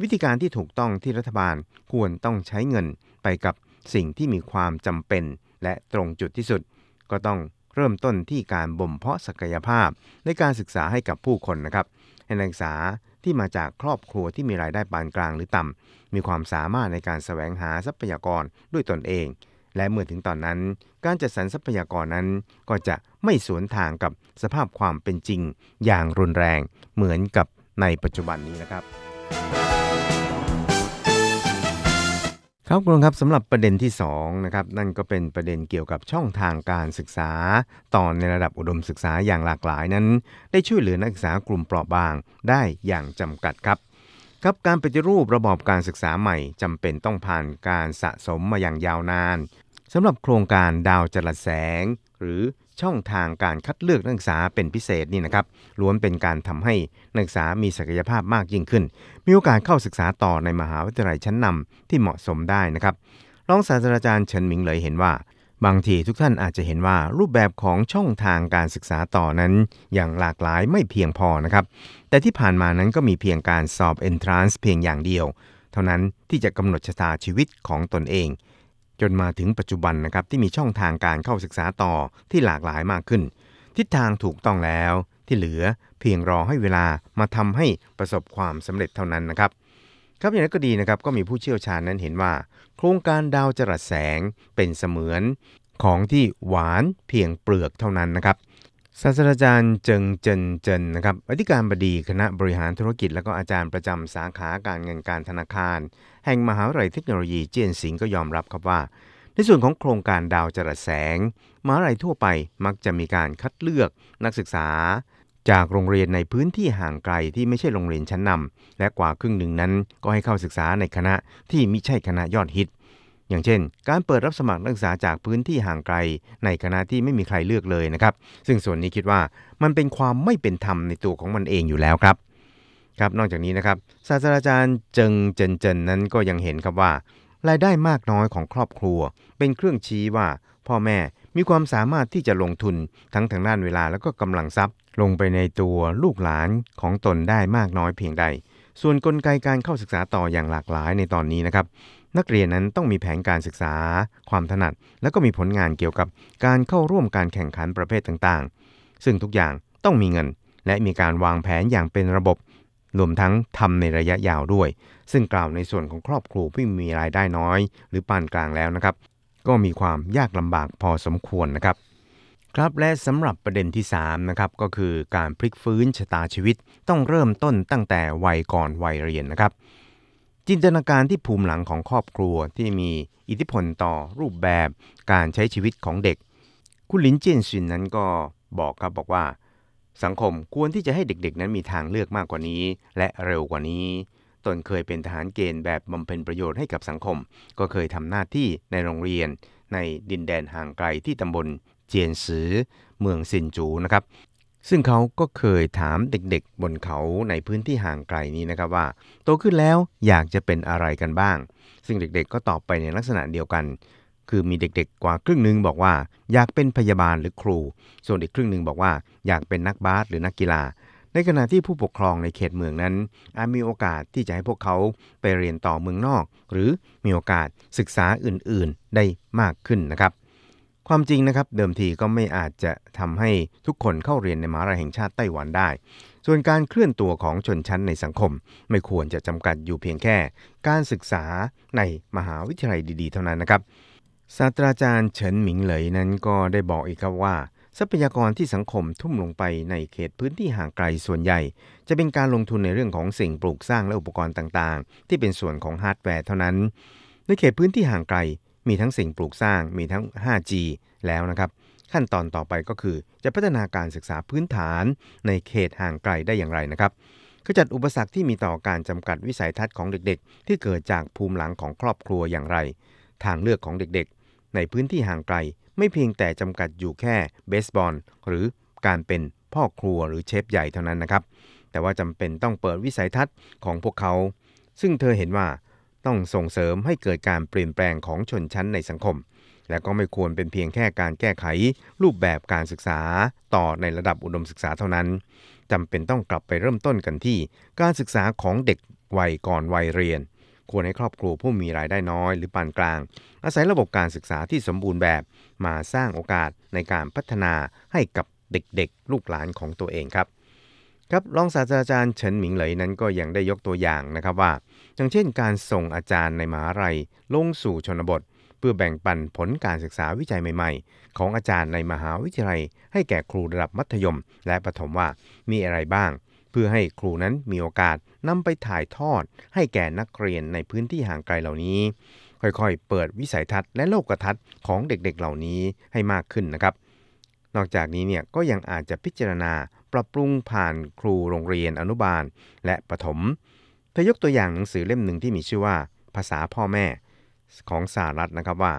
S4: วิธีการที่ถูกต้องที่รัฐบาลควรต้องใช้เงินไปกับสิ่งที่มีความจำเป็น และตรงจุดที่สุด ก็ต้องเริ่มต้นที่การบ่มเพาะศักยภาพในการศึกษาให้กับผู้คนนะครับให้นักศึกษา ที่มาจากครอบครัวที่มีรายได้ปานกลางหรือต่ำ มีความสามารถในการแสวงหาทรัพยากรด้วยตนเอง และเมื่อถึงตอนนั้น การจัดสรรทรัพยากรนั้นก็จะไม่สวนทางกับสภาพความเป็นจริง อย่างรุนแรงเหมือนกับในปัจจุบันนี้นะครับ ครับคุณครับสำหรับประเด็นที่2นะครับนั่นก็เป็นประเด็นเกี่ยวกับช่องทางการศึกษา ตอนในระดับอุดมศึกษาอย่างหลากหลายนั้น ได้ช่วยเหลือนักศึกษากลุ่มเปราะบางได้อย่างจำกัดครับครับการปฏิรูประบอบการศึกษาใหม่จำเป็นต้องผ่านการสะสมมาอย่างยาวนานสำหรับโครงการดาวจรัสแสง หรือ ช่องทางการคัดเลือกนักศึกษาเป็นพิเศษนี่นะครับล้วนเป็นการทำให้นักศึกษามีศักยภาพมากยิ่งขึ้น มีโอกาสเข้าศึกษาต่อในมหาวิทยาลัยชั้นนำที่เหมาะสมได้นะครับรองศาสตราจารย์เฉินหมิงเลยเห็นว่า บางทีทุกท่านอาจจะเห็นว่ารูปแบบของช่องทางการศึกษาต่อนั้น อย่างหลากหลายไม่เพียงพอนะครับ แต่ที่ผ่านมานั้นก็มีเพียงการสอบ entrance เพียงอย่างเดียว เท่านั้นที่จะกำหนดชะตาชีวิตของตนเอง จนมาถึงปัจจุบันนะครับที่มีช่องทางการเข้าศึกษาต่อที่หลากหลายมากขึ้น ทิศทางถูกต้องแล้วที่เหลือเพียงรอให้เวลามาทำให้ประสบความสำเร็จเท่านั้นนะครับ ครับอย่างนั้นก็ดีนะครับก็มีผู้เชี่ยวชาญนั้นเห็นว่า โครงการดาวจรัสแสงเป็นเสมือนของที่หวานเพียงเปลือกเท่านั้นนะครับ ศาสตราจารย์เจิงเจินเจินนะครับอธิการบดีคณะบริหารธุรกิจ และก็อาจารย์ประจำสาขาการเงินการธนาคาร แห่งมหาวิทยาลัยเทคโนโลยีเจียนสิงก็ยอมรับครับว่า ในส่วนของโครงการดาวจรัสแสงมหาวิทยาลัยทั่วไปมักจะมีการคัดเลือกนักศึกษา จากโรงเรียนในพื้นที่ห่างไกลที่ไม่ใช่โรงเรียนชั้นนำและกว่าครึ่งหนึ่งนั้นก็ให้เข้าศึกษาในคณะที่ไมิใช่คณะยอดฮิต อย่างเช่น การเปิดรับสมัครนักศึกษาจากพื้นที่ห่างไกล ในคณะที่ไม่มีใครเลือกเลยนะครับ ซึ่งส่วนนี้คิดว่ามันเป็นความไม่เป็นธรรมในตัวของมันเองอยู่แล้วครับครับ นอกจากนี้นะครับศาสตราจารย์เจิงเจินเจินนั้นก็ยังเห็นครับว่า รายได้มากน้อยของครอบครัว เป็นเครื่องชี้ว่า พ่อแม่มีความสามารถที่จะลงทุนทั้งทางด้านเวลาแล้วก็กำลังทรัพย์ ลงไปในตัวลูกหลานของตนได้มากน้อยเพียงใด ส่วนนกลไกการเข้าศึกษาต่ออย่างหลากหลายในตอนนี้นะครับ นักเรียนนั้นต้องมีแผนการศึกษา ความถนัด และก็มีผลงานเกี่ยวกับการเข้าร่วมการแข่งขันประเภทต่างๆ ซึ่งทุกอย่างต้องมีเงิน และมีการวางแผนอย่างเป็นระบบ รวมทั้งทำในระยะยาวด้วย ซึ่งกล่าวในส่วนของครอบครัวที่มีรายได้น้อย หรือปานกลางแล้วนะครับ ก็มีความยากลำบากพอสมควรนะครับครับและสำหรับประเด็นที่3นะครับก็คือการพลิกฟื้นชะตาชีวิตต้องเริ่มต้นตั้งแต่วัยก่อนวัยเรียนนะครับ จินตนาการที่ภูมิหลังของครอบครัวที่มีอิทธิพลต่อรูปแบบการใช้ชีวิตของเด็ก คุณลินเจียนซินนั้นก็บอกครับบอกว่า สังคมควรที่จะให้เด็กๆ นั้นมีทางเลือกมากกว่านี้ และเร็วกว่านี้ ตนเคยเป็นทหารเกณฑ์แบบบำเพ็ญประโยชน์ให้กับสังคม ก็เคยทำหน้าที่ในโรงเรียน ในดินแดนห่างไกลที่ตำบลเจียนซือเมืองซินจูนะครับ ซึ่งเขาก็เคยถามเด็กๆ บนเขาในพื้นที่ห่างไกลนี้นะครับว่า โตขึ้นแล้วอยากจะเป็นอะไรกันบ้าง ซึ่งเด็กๆ ก็ตอบไปในลักษณะเดียวกัน คือมีเด็กๆ กว่าครึ่งหนึ่งบอกว่า อยากเป็นพยาบาลหรือครู ส่วนอีกครึ่งหนึ่งบอกว่า อยากเป็นนักบาสหรือนักกีฬา ในขณะที่ผู้ปกครองในเขตเมืองนั้น อาจมีโอกาสที่จะให้พวกเขาไปเรียนต่อเมืองนอก หรือมีโอกาสศึกษาอื่นๆ ได้มากขึ้นนะครับ ความจริงนะครับเดิมทีก็ไม่อาจจะทำให้ทุกคนเข้าเรียนในมหาวิทยาลัยแห่งชาติไต้หวันได้ ส่วนการเคลื่อนตัวของชนชั้นในสังคม ไม่ควรจะจำกัดอยู่เพียงแค่ การศึกษาในมหาวิทยาลัยดีๆ เท่านั้นนะครับศาสตราจารย์เฉินหมิงเหลยนั้นก็ได้บอกอีกครับว่า ทรัพยากรที่สังคมทุ่มลงไปในเขตพื้นที่ห่างไกลส่วนใหญ่ จะเป็นการลงทุนในเรื่องของสิ่งปลูกสร้างและอุปกรณ์ต่างๆ ที่เป็นส่วนของฮาร์ดแวร์เท่านั้น ในเขตพื้นที่ห่างไกล มีทั้งสิ่งปลูกสร้างมีทั้ง 5G แล้วนะครับ ขั้นตอนต่อไปก็คือจะพัฒนาการศึกษาพื้นฐานในเขตห่างไกลได้อย่างไรนะครับขจัดอุปสรรคที่มีต่อการจำกัดวิสัยทัศน์ของเด็กๆ ที่เกิดจากภูมิหลังของครอบครัวอย่างไร ทางเลือกของเด็กๆ ในพื้นที่ห่างไกล ไม่เพียงแต่จำกัดอยู่แค่เบสบอลหรือการเป็นพ่อครัวหรือเชฟใหญ่เท่านั้นนะครับ แต่ว่าจำเป็นต้องเปิดวิสัยทัศน์ของพวกเขา ซึ่งเธอเห็นว่า ต้องส่งเสริมให้เกิดการเปลี่ยนแปลงของชนชั้นในสังคม และก็ไม่ควรเป็นเพียงแค่การแก้ไขรูปแบบการศึกษาต่อในระดับอุดมศึกษาเท่านั้นจำเป็นต้องกลับไปเริ่มต้นกันที่การศึกษาของเด็กวัยก่อนวัยเรียน ควรให้ครอบครัวผู้มีรายได้น้อยหรือปานกลาง อาศัยระบบการศึกษาที่สมบูรณ์แบบ มาสร้างโอกาสในการพัฒนาให้กับเด็กๆ ลูกหลานของตัวเองครับ ครับรองศาสตราจารย์เฉินหมิงเหลยนั้นก็ยังได้ยกตัวอย่างนะครับว่า อย่างเช่นการส่งอาจารย์ในมหาลัยลงสู่ชนบท เพื่อแบ่งปันผลการศึกษาวิจัยใหม่ๆ ของอาจารย์ในมหาวิทยาลัย ให้แก่ครูระดับมัธยม และประถมว่ามีอะไรบ้าง เพื่อให้ครูนั้นมีโอกาสนำไปถ่ายทอด ให้แก่นักเรียนในพื้นที่ห่างไกลเหล่านี้ ค่อยๆ เปิดวิสัยทัศน์และโลกทัศน์ของเด็กๆ เหล่านี้ให้มากขึ้นนะครับ นอกจากนี้เนี่ยก็ยังอาจจะพิจารณาปรับปรุงผ่านครูโรงเรียนอนุบาล และประถม ธอยกตัวอย่างหนังสือเล่มหนึ่งที่มีชื่อว่า ภาษาพ่อแม่ของสหรัฐนะครับว่า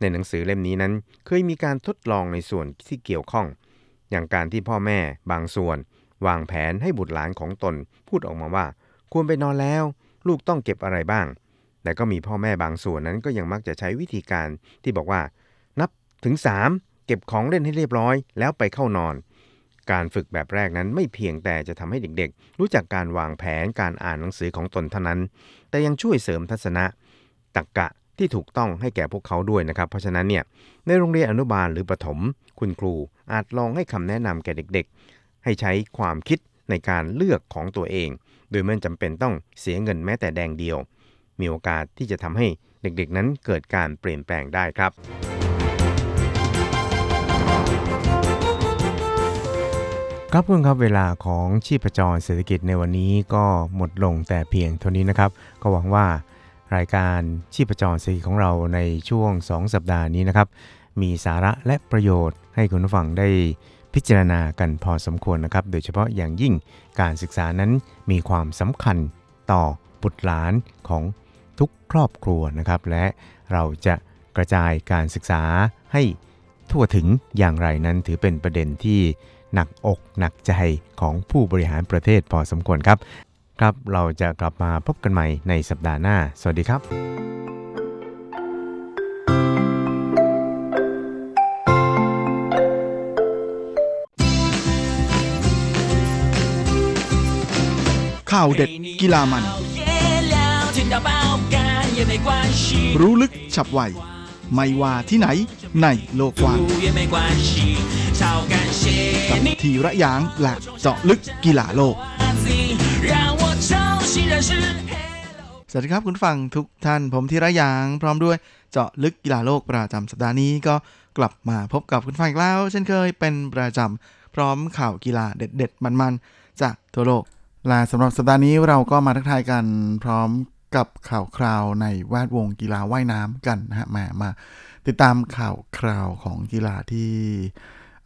S4: ในหนังสือเล่มนี้นั้นเคยมีการทดลองในส่วนที่เกี่ยวข้อง อย่างการที่พ่อแม่บางส่วน วางแผนให้บุตรหลานของตน พูดออกมาว่า ควรไปนอนแล้ว ลูกต้องเก็บอะไรบ้าง แต่ก็มีพ่อแม่บางส่วนนั้นก็ยังมักจะใช้วิธีการที่บอกว่า นับถึง 3 เก็บของเล่นให้เรียบร้อย แล้วไปเข้านอน การฝึกแบบแรกนั้นไม่เพียงแต่จะทำให้เด็กๆ รู้จักการวางแผนการอ่านหนังสือของตนเท่านั้น แต่ยังช่วยเสริมทัศนะตรรกะที่ถูกต้องให้แก่พวกเขาด้วยนะครับ เพราะฉะนั้นเนี่ยในโรงเรียนอนุบาลหรือประถม คุณครูอาจลองให้คำแนะนำแก่เด็กๆ ให้ใช้ความคิดในการเลือกของตัวเอง โดยไม่จำเป็นต้องเสียเงินแม้แต่แดงเดียว มีโอกาสที่จะทำให้เด็กๆ นั้นเกิดการเปลี่ยนแปลงได้ครับ ครับเพื่อนครับเวลาของชีพจรเศรษฐกิจในวันนี้ก็หมดลงแต่เพียงเท่านี้นะครับ ก็หวังว่ารายการชีพจรเศรษฐกิจของเราในช่วง 2 สัปดาห์นี้นะครับ มีสาระและประโยชน์ให้คุณผู้ฟังได้พิจารณากันพอสมควรนะครับ โดยเฉพาะอย่างยิ่งการศึกษานั้นมีความสำคัญต่อบุตรหลานของทุกครอบครัวนะครับ และเราจะกระจายการศึกษาให้ทั่วถึงอย่างไรนั้นถือเป็นประเด็นที่ หนักอกหนักใจของผู้บริหารประเทศพอสมควรครับ ครับเราจะกลับมาพบกันใหม่ในสัปดาห์หน้า สวัสดีครับ
S5: ข่าวเด็ดกีฬามัน รู้ลึกฉับไว ไม่ว่าที่ไหนในโลกกว้าง กับทีระยางและเจาะลึกกีฬาโลก สวัสดีครับคุณฟังทุกท่านผมธีระยางพร้อมด้วยเจาะลึกกีฬาโลกประจำสัปดาห์นี้ก็กลับมาพบกับคุณฟังอีกแล้ว เช่นเคยเป็นประจำพร้อมข่าวกีฬาเด็ด ๆ มันๆ จากทั่วโลกและสำหรับสัปดาห์นี้เราก็มาทักทายกันพร้อมกับข่าวคราวในแวดวงกีฬาว่ายน้ำกันนะฮะมามาติดตามข่าวคราวของกีฬาที่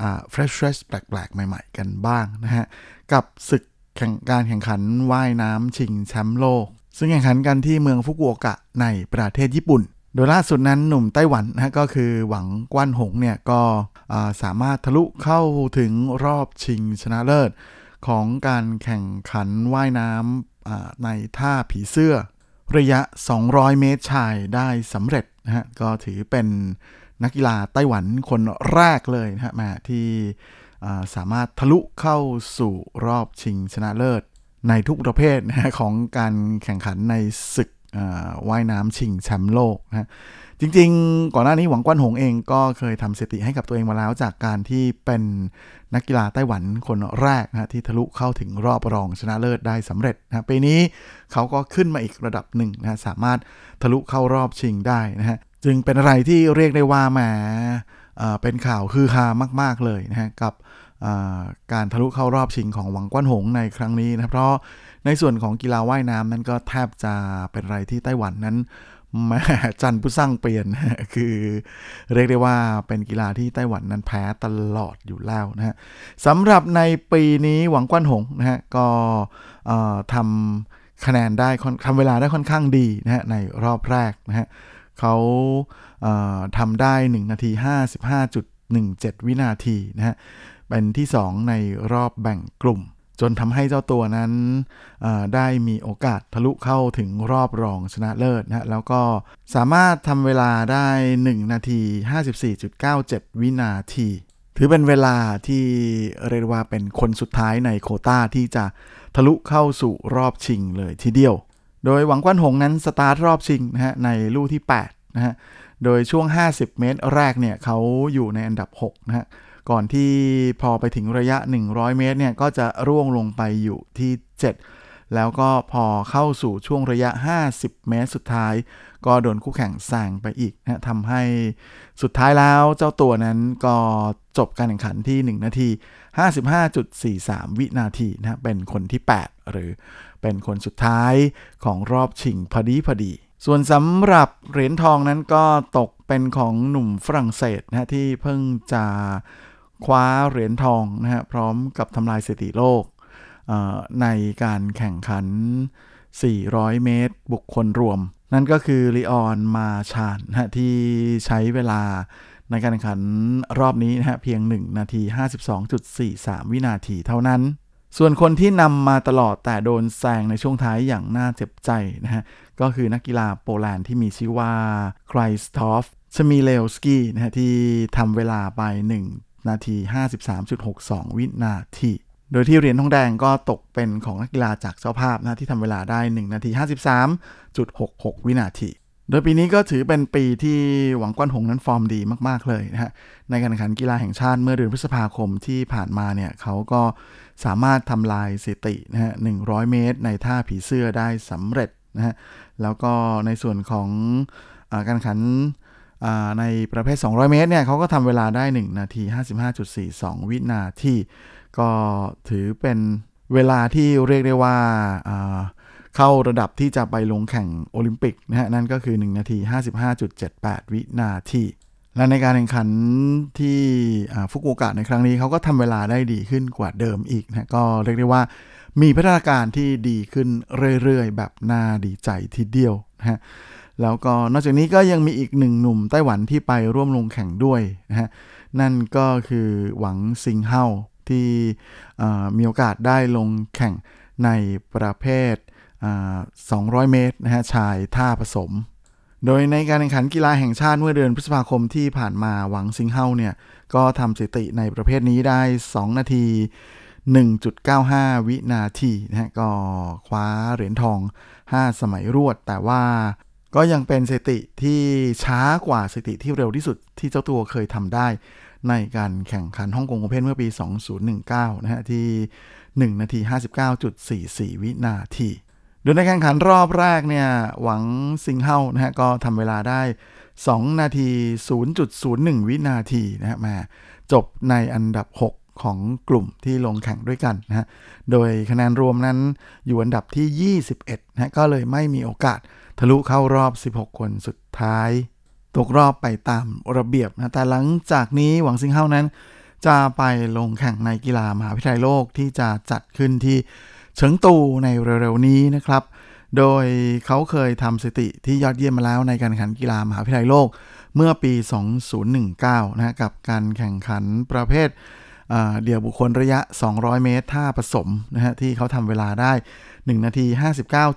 S5: อ่า fresh fresh แปลกๆ ใหม่ๆ กันบ้างนะฮะ กับศึกแข่งการแข่งขันว่ายน้ำชิงแชมป์โลก ซึ่งแข่งขันกันที่เมืองฟุกุโอกะในประเทศญี่ปุ่น โดยล่าสุดนั้นหนุ่มไต้หวันนะก็คือหวังกว้านหงเนี่ยก็าสามารถทะลุเข้าถึงรอบชิงชนะเลิศ ของการแข่งขันว่ายน้ำในท่าผีเสื้อ ระยะ 200 เมตรชายได้สำเร็จนะฮะก็ถือเป็น นักกีฬาไต้หวันคนแรกเลยนะฮะมาที่สามารถทะลุเข้าสู่รอบชิงชนะเลิศ ในทุกประเภทนะของการแข่งขันในศึกว่ายน้ำชิงแชมป์โลกนะฮะจริงๆ ก่อนหน้านี้หวังกว้านหงเองก็เคยทำสถิติให้กับตัวเองมาแล้วจากการที่เป็นนักกีฬาไต้หวันคนแรกนะฮะที่ทะลุเข้าถึงรอบรองชนะเลิศได้สำเร็จนะปีนี้เขาก็ขึ้นมาอีกระดับหนึ่งนะฮะสามารถทะลุเข้ารอบชิงได้นะฮะ จึงเป็นอะไรที่เรียกได้ว่าแหมเอ่อเป็นข่าวคือฮามาก ๆเลยนะฮะกับการทะลุเข้ารอบชิงของหวังกว้านหงในครั้งนี้นะเพราะในส่วนของกีฬาว่ายน้ำนั้นก็แทบจะเป็นอะไรที่ไต้หวันนั้นแม่จันผู้สร้างเปลี่ยนคือเรียกได้ว่าเป็นกีฬาที่ไต้หวันนั้นแพ้ตลอดอยู่แล้วนะฮะสำหรับในปีนี้หวังกว้านหงนะฮะก็ทำคะแนนได้ทำเวลาได้ค่อนข้างดีนะฮะในรอบแรกนะฮะ เขาทำได้ 1 นาที 55.17 วินาทีนะฮะ เป็นที่ 2 ในรอบแบ่งกลุ่ม จนทำให้เจ้าตัวนั้นได้มีโอกาสทะลุเข้าถึงรอบรองชนะเลิศนะฮะแล้วก็สามารถทำเวลาได้ 1 นาที 54.97 วินาที ถือเป็นเวลาที่เรียกว่าเป็นคนสุดท้ายในโคต้าที่จะทะลุเข้าสู่รอบชิงเลยทีเดียว โดยหวังกว้านหงนั้นสตาร์ทรอบชิงนะฮะในลู่ที่8นะฮะ โดยช่วง 50 เมตรแรกเนี่ยเขาอยู่ในอันดับ6นะฮะ ก่อนที่พอไปถึงระยะ 100 เมตรเนี่ยก็จะร่วงลงไปอยู่ที่ 7 แล้วก็พอเข้าสู่ช่วงระยะ 50 เมตรสุดท้าย ก็โดนคู่แข่งแซงไปอีกนะทำให้สุดท้ายแล้วเจ้าตัวนั้นก็จบการแข่งขันที่ 1 นาที 55.43 วินาทีนะเป็นคนที่ 8 หรือเป็นคนสุดท้ายของรอบชิงพอดีพอดี ส่วนสำหรับเหรียญทองนั้นก็ตกเป็นของหนุ่มฝรั่งเศสนะฮะที่เพิ่งจะคว้าเหรียญทองนะฮะพร้อมกับทำลายสถิติโลกเอ่อในการแข่งขัน 400 เมตร บุคคลรวม นั่นก็คือลีออนมาชานนะฮะที่ใช้เวลา ในการแข่งขันรอบนี้นะฮะเพียง 1 นาที 52.43 วินาทีเท่านั้น ส่วนคนที่นำมาตลอดแต่โดนแซงในช่วงท้ายอย่างน่าเจ็บใจนะฮะก็คือนักกีฬาโปแลนด์ที่มีชื่อว่าไครสตอฟชมิเลวสกี้นะฮะที่ทำเวลาไป 1 นาที 53.62 วินาทีโดยที่เหรียญทองแดงก็ตกเป็นของนักกีฬาจากเจ้าภาพนะที่ทำเวลาได้ 1 นาที 53.66 วินาที โดยปีนี้ก็ถือเป็นปีที่หวังกว้านหงนั้นฟอร์มดีมากๆเลยนะฮะ ในการแข่งขันกีฬาแห่งชาติเมื่อเดือนพฤษภาคมที่ผ่านมาเนี่ยเขาก็สามารถทำลายสถิตินะฮะ 100 เมตรในท่าผีเสื้อได้สำเร็จนะฮะ แล้วก็ในส่วนของอการแข่งขันในประเภท 200 เมตรเนี่ยเขาก็ทำเวลาได้ 1 นาที 55.42 วินาที ก็ถือเป็นเวลาที่เรียกได้ว่าอ่า เข้าระดับที่จะไปลงแข่งโอลิมปิกนะฮะนั่นก็คือ 1 นาที 55.78 วินาที และในการแข่งขันที่ฟุกุโอกะในครั้งนี้เขาก็ทำเวลาได้ดีขึ้นกว่าเดิมอีกนะก็เรียกได้ว่ามีพัฒนาการที่ดีขึ้นเรื่อยๆ แบบน่าดีใจทีเดียวนะฮะแล้วก็นอกจากนี้ก็ยังมีอีกหนึ่งหนุ่มไต้หวันที่ไปร่วมลงแข่งด้วยนะฮะนั่นก็คือหวังซิงเฮาที่มีโอกาสได้ลงแข่งในประเภท 200 เมตรนะฮะชายท่าผสม โดยในการแข่งขันกีฬาแห่งชาติเมื่อเดือนพฤษภาคมที่ผ่านมาหวังซิงเฮาเนี่ยก็ทำสถิติในประเภทนี้ได้ 2 นาที 1.95 วินาทีนะฮะก็คว้าเหรียญทอง 5 สมัยรวด แต่ว่าก็ยังเป็นสถิติที่ช้ากว่าสถิติที่เร็วที่สุดที่เจ้าตัวเคยทำได้ ในการแข่งขันฮ่องกงโอเพ่นเมื่อปี 2019 นะฮะที่ 1 นาที 59.44 วินาที โดยในแข่งขันรอบแรกเนี่ยหวังซิงเฮานะฮะก็ทำเวลาได้ 2 นาที 0.01 วินาทีนะฮะมาจบในอันดับ 6ของกลุ่มที่ลงแข่งด้วยกันนะฮะ โดยคะแนนรวมนั้นอยู่อันดับที่ 21นะก็เลยไม่มีโอกาสทะลุเข้ารอบ 16 คนสุดท้าย ตกรอบไปตามระเบียบนะ แต่หลังจากนี้หวังซิงเฮานั้น จะไปลงแข่งในกีฬามหาวิทยาลัยโลกที่จะจัดขึ้นที่ เฉิงตูในเร็วๆนี้นะครับ โดยเขาเคยทำสถิติที่ยอดเยี่ยมมาแล้วในการแข่งขันกีฬามหาวิทยาลัยโลกเมื่อปี 2019 นะกับการแข่งขันประเภทเดี่ยวบุคคลระยะ 200 เมตร ท่าผสมนะฮะที่เขาทำเวลาได้ 1 นาที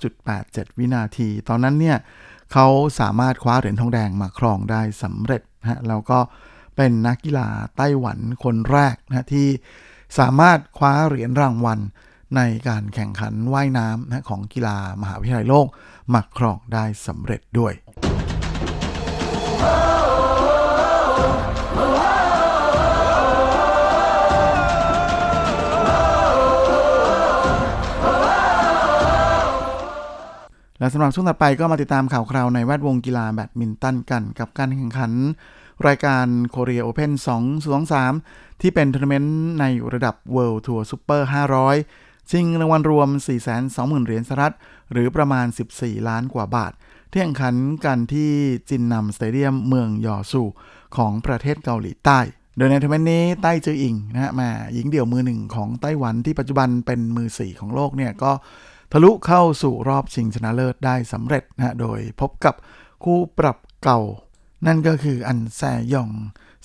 S5: 59.87 วินาที ตอนนั้นเนี่ยเขาสามารถคว้าเหรียญทองแดงมาครองได้สำเร็จนะฮะแล้วก็เป็นนักกีฬาไต้หวันคนแรกนะที่สามารถคว้าเหรียญรางวัล ในการแข่งขันว่ายน้ำนะของกีฬามหาวิทยาลัยโลกมาครองได้สำเร็จด้วยและสำหรับช่วงต่อไปก็มาติดตามข่าวคราวในแวดวงกีฬาแบดมินตันกัน กับการแข่งขัน รายการโคเรียโอเพน223ที่เป็นทัวร์นาเมนต์ในระดับ World Tour Super 500 ชิงรางวัลรวม 420,000 เหรียญสหรัฐ หรือประมาณ 14 ล้านกว่าบาท ที่แข่งขันกันที่จินนำ Stadium เมืองยอซูของประเทศเกาหลีใต้ โดยในทัวร์นาเมนต์นี้ไต้จืออิงนะฮะมือหญิงเดี่ยวมือหนึ่งของไต้หวันที่ปัจจุบันเป็นมือสี่ของโลกเนี่ยก็ทะลุเข้าสู่รอบชิงชนะเลิศได้สำเร็จนะโดยพบกับคู่ปรับเก่า นั่นก็คืออันเซยอง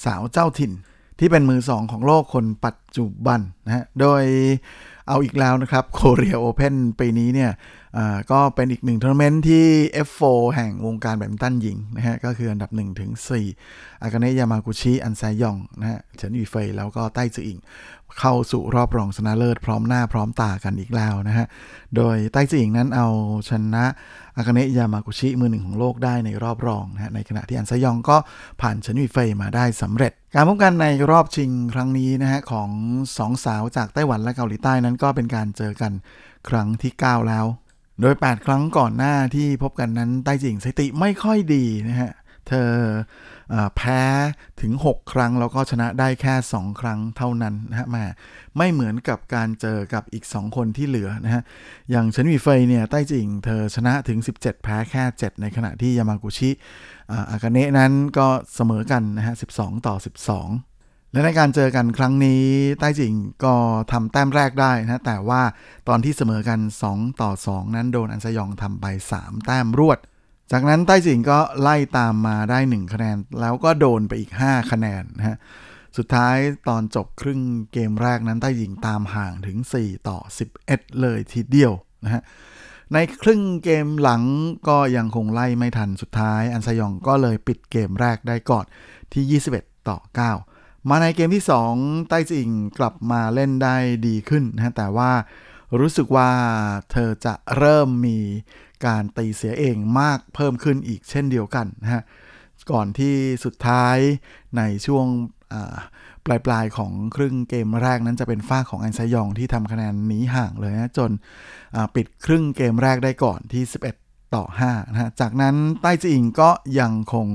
S5: สาวเจ้าถิ่น ที่เป็นมือสองของโลกคนปัจจุบันนะฮะโดย เอาอีกแล้วนะครับ Korea Open ปีนี้เนี่ย ก็เป็นอีกหนึ่งทัวร์นาเมนต์ที่ F4 แห่งวงการแบดมินตันหญิงนะฮะ ก็คืออันดับ1ถึง4อากาเนะยามากุชิอันเซยองนะฮะเฉินอีเฟยแล้วก็ไต้จืออิง เข้าสู่รอบรองชนะเลิศพร้อมหน้าพร้อมตากันอีกแล้วนะฮะ โดยไต้จืออิงนั้นเอาชนะอากาเนะยามากุชิมือหนึ่งของโลกได้ในรอบรองนะฮะในขณะที่อันไซยองก็ผ่านเฉินอีเฟยมาได้สำเร็จการพบกันในรอบชิงครั้งนี้นะฮะของสองสาวจากไต้หวันและเกาหลีใต้นั้นก็เป็นการเจอกันครั้งที่ 9 แล้ว โดย 8 ครั้งก่อนหน้าที่พบกันนั้นไต้จิงสถิติไม่ค่อยดีนะฮะ เธอแพ้ถึง 6 ครั้ง แล้วก็ชนะได้แค่ 2 ครั้งเท่านั้นนะฮะมาไม่เหมือนกับการเจอกับอีก 2 คนที่เหลือนะฮะ อย่างเฉินวีเฟยเนี่ย ไต้จิงเธอชนะถึง 17 แพ้แค่ 7 ในขณะที่ยามากุชิอากาเนะนั้นก็เสมอกันนะฮะ 12 ต่อ 12 และในการเจอกันครั้งนี้ใต้จิงก็ทำแต้มแรกได้นะแต่ว่าตอนที่เสมอกัน 2 ต่อ 2 นั้นโดนอันซยองทำไป 3 แต้มรวด จากนั้นใต้จิงก็ไล่ตามมาได้ 1 คะแนน แล้วก็โดนไปอีก 5 คะแนนนะฮะสุดท้ายตอนจบครึ่งเกมแรกนั้นใต้จิงตามห่างถึง 4 ต่อ 11 เลยทีเดียวนะฮะในครึ่งเกมหลังก็ยังคงไล่ไม่ทันสุดท้าย อันซยองก็เลยปิดเกมแรกได้ก่อนที่ 21 ต่อ 9 มาในเกมที่ 2 ไต้จิงกลับมาเล่นได้ดีขึ้นนะแต่ว่ารู้สึกว่าเธอจะเริ่มมีการตีเสียเองมากเพิ่มขึ้นอีกเช่นเดียวกันนะฮะก่อนที่สุดท้ายในช่วงปลายปลายของครึ่งเกมแรกนั้นจะเป็นฝ้าของอันซยองที่ทำคะแนนหนีห่างเลยนะจนปิดครึ่งเกมแรกได้ก่อนที่ 11 ต่อ5นะฮะจากนั้นใต้จิงก็ยังคง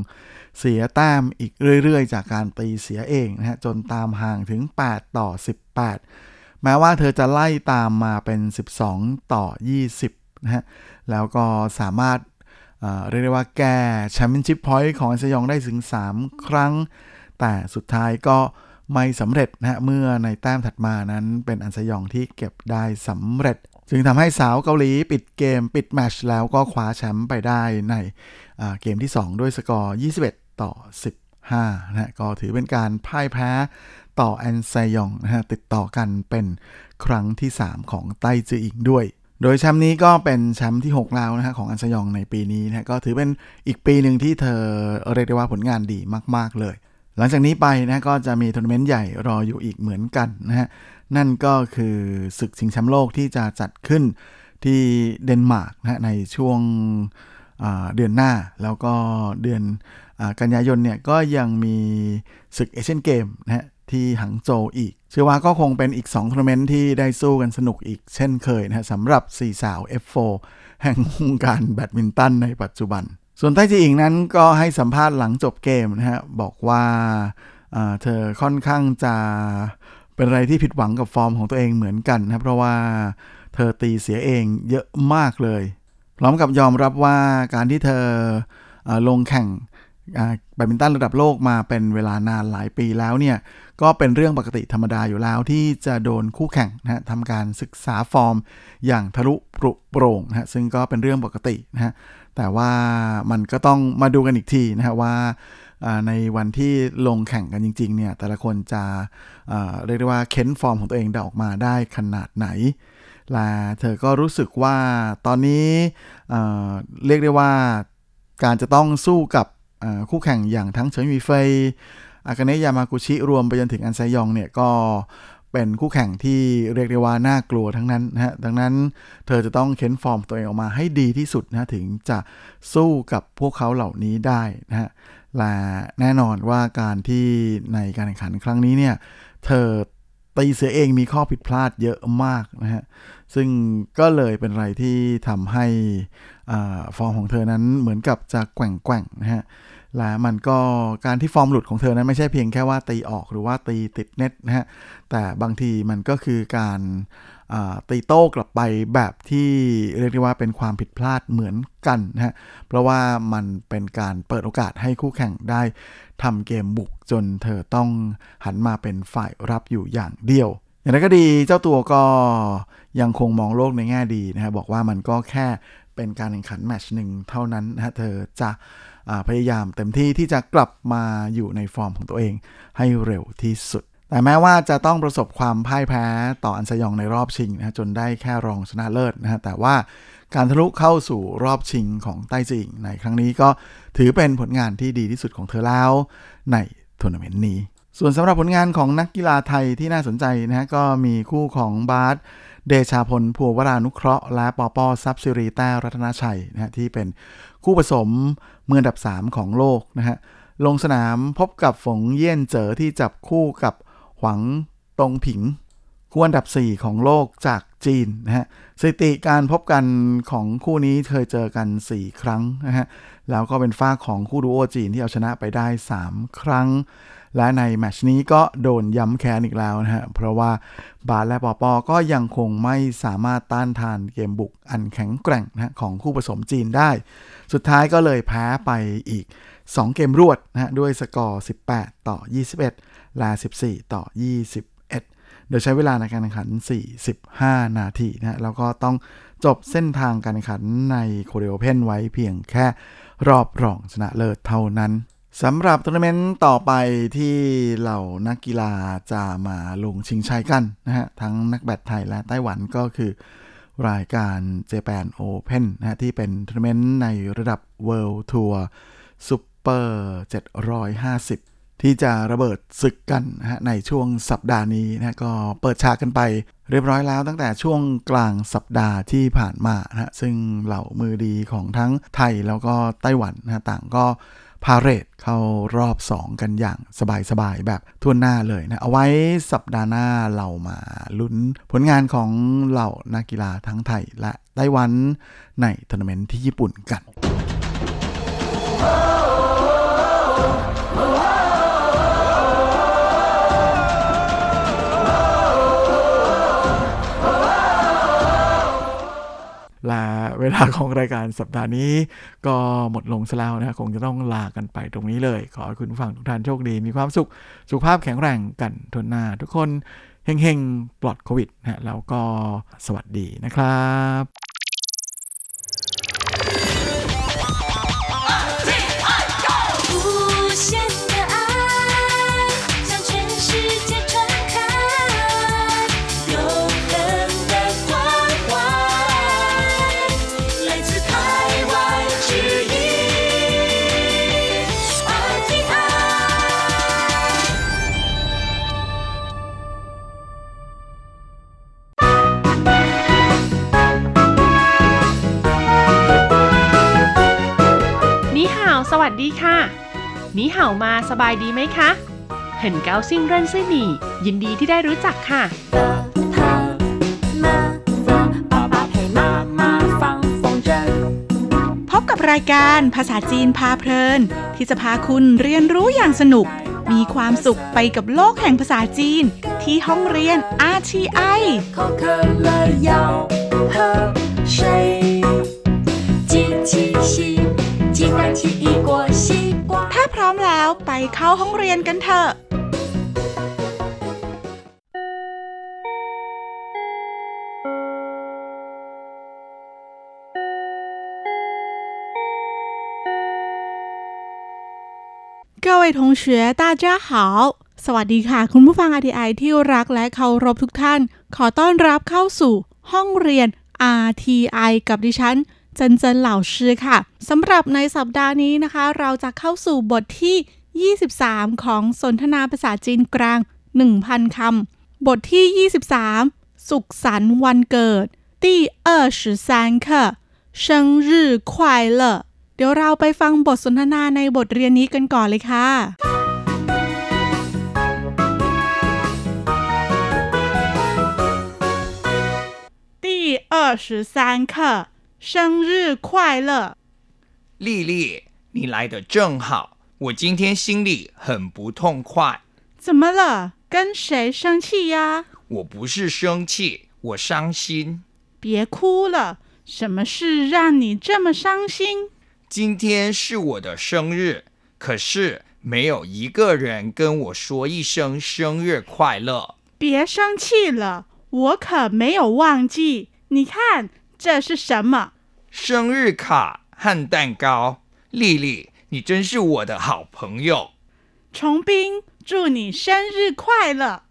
S5: เสียแต้มอีกเรื่อยๆ จากการตีเสียเองนะฮะจนตามห่างถึง 8 ต่อ 18 แม้ว่าเธอจะไล่ตามมาเป็น 12 ต่อ 20นะฮะแล้วก็สามารถเรียกได้ว่าแก้ championship point ของอันเซยองได้ถึง 3 ครั้ง แต่สุดท้ายก็ไม่สำเร็จนะฮะเมื่อในแต้มถัดมานั้นเป็นอันเซยองที่เก็บได้สำเร็จ จึงทำให้สาวเกาหลีปิดเกมปิดแมตช์แล้วก็คว้าแชมป์ไปได้ในเกมที่ 2 ด้วยสกอร์ 21 ต่อ 15นะก็ถือเป็นการพ่ายแพ้ต่ออันเซยองนะฮะติดต่อกันเป็นครั้งที่ 3 ของไต้จืออิงด้วย โดยแชมป์นี้ก็เป็นแชมป์ที่ 6 แล้วนะฮะของอันเซยองในปีนี้นะก็ถือเป็นอีกปีหนึ่งที่เธอเรียกได้ว่าผลงานดีมาก ๆ เลย หลังจากนี้ไปนะก็จะมีทัวร์นาเมนต์ใหญ่รออยู่อีกเหมือนกันนะฮะนั่นก็คือศึกชิงแชมป์โลกที่จะจัดขึ้นที่เดนมาร์กนะในช่วงเดือนหน้าแล้วก็เดือน กันยายนเนี่ยก็ยังมีศึกเอเชียนเกมนะฮะที่หังโจวอีก เชื่อว่าก็คงเป็นอีก2ทัวร์นาเมนต์ที่ได้สู้กันสนุกอีกเช่นเคยนะฮะสำหรับ4สาว F4 แห่งวงการแบดมินตันในปัจจุบัน ส่วนไต้จีอิงนั้นก็ให้สัมภาษณ์หลังจบเกมนะฮะบอกว่าเธอค่อนข้างจะเป็นอะไรที่ผิดหวังกับฟอร์มของตัวเองเหมือนกันนะเพราะว่าเธอตีเสียเองเยอะมากเลย พร้อมกับยอมรับว่าการที่เธออลงแข่ง แบดมินตันระดับโลกมาเป็นเวลานานหลายปีแล้วเนี่ย ก็เป็นเรื่องปกติธรรมดาอยู่แล้วที่จะโดนคู่แข่งนะทำการศึกษาฟอร์มอย่างทะลุปรุโปร่งนะซึ่งก็เป็นเรื่องปกตินะฮะแต่ว่ามันก็ต้องมาดูกันอีกทีนะฮะว่าในวันที่ลงแข่งกันจริงๆเนี่ยแต่ละคนจะเรียกได้ว่าเค้นฟอร์มของตัวเองได้ออกมาได้ขนาดไหนละเธอก็รู้สึกว่าตอนนี้เเรียกได้ว่าการจะต้องสู้กับ คู่แข่งอย่างทั้งเฉินวีเฟยอากาเนะยามากุชิรวมไปจนถึงอันไซยองเนี่ยก็เป็นคู่แข่งที่เรียกได้ว่าน่ากลัวทั้งนั้นนะฮะ ดังนั้นเธอจะต้องเค้นฟอร์มตัวเองออกมาให้ดีที่สุดนะถึงจะสู้กับพวกเขาเหล่านี้ได้นะฮะ และแน่นอนว่าการที่ในการแข่งขันครั้งนี้เนี่ย เธอ ตีเสือเองมีข้อผิดพลาดเยอะมากนะฮะ ซึ่งก็เลยเป็นอะไรที่ทำให้ฟอร์มของเธอนั้นเหมือนกับจะแกว่งๆนะฮะ และมันก็การที่ฟอร์มหลุดของเธอนั้นไม่ใช่เพียงแค่ว่าตีออกหรือว่าตีติดเน็ตนะฮะ แต่บางทีมันก็คือการ ตีโต้กลับไปแบบที่เรียกได้ว่าเป็นความผิดพลาดเหมือนกันนะฮะ เพราะว่ามันเป็นการเปิดโอกาสให้คู่แข่งได้ทำเกมบุกจนเธอต้องหันมาเป็นฝ่ายรับอยู่อย่างเดียว อย่างไรก็ดีเจ้าตัวก็ยังคงมองโลกในแง่ดีนะฮะ บอกว่ามันก็แค่เป็นการแข่งขันแมชหนึ่งเท่านั้นนะเธอจะพยายามเต็มที่ที่จะกลับมาอยู่ในฟอร์มของตัวเองให้เร็วที่สุด แต่แม้ว่าจะต้องประสบความพ่ายแพ้ต่ออันซยองในรอบชิงนะจนได้แค่รองชนะเลิศนะฮะแต่ว่าการทะลุเข้าสู่รอบชิงของไต้จิงในครั้งนี้ก็ถือเป็นผลงานที่ดีที่สุดของเธอแล้วในทัวร์นาเมนต์นี้ ส่วนสำหรับผลงานของนักกีฬาไทยที่น่าสนใจนะฮะก็มีคู่ของบาสเดชาพลพัววรานุเคราะห์ และปอปอทรัพย์สิรีแต้รัตนชัยนะฮะที่เป็นคู่ผสมมืออันดับ 3 ของโลกนะฮะลงสนามพบกับฝงเยี่ยนเจ๋อที่จับคู่กับ หวังตรงผิงคู่อันดับ 4 ของโลกจากจีนนะฮะสถิติการพบกันของคู่นี้เคยเจอกัน 4 ครั้งนะฮะแล้วก็เป็นฝ้าของคู่ดูโอจีนที่เอาชนะไปได้ 3 ครั้ง และในแมชนี้ก็โดนย้ำแค้นอีกแล้วนะฮะเพราะว่าบาสและปอปอก็ยังคงไม่สามารถต้านทานเกมบุกอันแข็งแกร่งนะของคู่ผสมจีนได้ สุดท้ายก็เลยแพ้ไปอีก 2 เกมรวดนะฮะด้วยสกอร์ 18 ต่อ 21 ละ14 ต่อ 21 โดยใช้เวลาในการแข่งขัน 45 นาทีนะแล้วก็ต้องจบเส้นทางการแข่งขันใน Korea Open ไว้เพียงแค่รอบรองชนะเลิศเท่านั้นสำหรับทัวร์นาเมนต์ต่อไปที่เหล่านักกีฬาจะมาลงชิงชัยกันนะฮะทั้งนักแบดไทยและไต้หวันก็คือรายการ Japan Open นะฮะที่เป็นทัวร์นาเมนต์ในระดับ World Tour Super 750 ที่จะระเบิดศึกกันนะฮะในช่วงสัปดาห์นี้นะก็เปิดฉากกันไป เรียบร้อยแล้วตั้งแต่ช่วงกลางสัปดาห์ที่ผ่านมานะฮะซึ่งเหล่ามือดีของทั้งไทยแล้วก็ไต้หวันนะต่างก็พาเหรดเข้ารอบ 2 กันอย่างสบายๆ แบบทั่วหน้าเลยนะ เอาไว้สัปดาห์หน้าเรามาลุ้นผลงานของเหล่านักกีฬาทั้งไทยและไต้หวันในทัวร์นาเมนต์ที่ญี่ปุ่นกัน ลาเวลาของรายการสัปดาห์นี้ ก็หมดลงซะแล้วนะคงจะต้องลากันไปตรงนี้เลย ขอให้คุณฟังทุกท่านโชคดี มีความสุข สุขภาพแข็งแรงกันทุนหน้าทุกคนเฮงๆ ปลอดโควิดนะแล้วก็สวัสดีนะครับ
S2: สดีค่ะนีเห่ามาสบายดีไหมคะเห็นเกาซิ่งเร่นซื่อหนียินดีที่ได้รู้จักค่ะ
S6: พบกับรายการภาษาจีนพาเพลิน ที่จะพาคุณเรียนรู้อย่างสนุก มีความสุขไปกับโลกแห่งภาษาจีน ที่ห้องเรียน RTI
S7: เขา 要喝水，机器洗，鸡蛋洗一锅西瓜。
S6: ถ้าพร้อมแล้วไปเข้าห้องเรียนกันเถอะ 各位同学大家好สวัสดีค่ะ คุณผู้ฟัง RTI ที่รักและเคารพทุกท่าน ขอต้อนรับเข้าสู่ห้องเรียน RTI กับดิฉัน เ จินเจินเหล่าชื่อค่ะสำหรับในสัปดาห์นี้นะคะ เราจะเข้าสู่บทที่ 23 ของสนทนาภาษาจีนกลาง 1,000 คำ บทที่ 23 สุขสันต์วันเกิด第二十三课生日快乐เดี๋ยวเราไปฟังบทสนทนาในบทเรียนนี้กันก่อนเลยค่ะ 第二十三课 生日快乐
S8: 丽丽，你来的正好，我今天心里很不痛快。
S6: 怎么了？跟谁生气呀？
S8: 我不是生气，我伤心。
S6: 别哭了，什么事让你这么伤心？
S8: 今天是我的生日，可是没有一个人跟我说一声生日快乐。
S6: 别生气了，我可没有忘记。你看这是什么？
S8: 生日卡和蛋糕，丽丽，你真是我的好朋友。
S6: 崇斌，祝你生日快乐！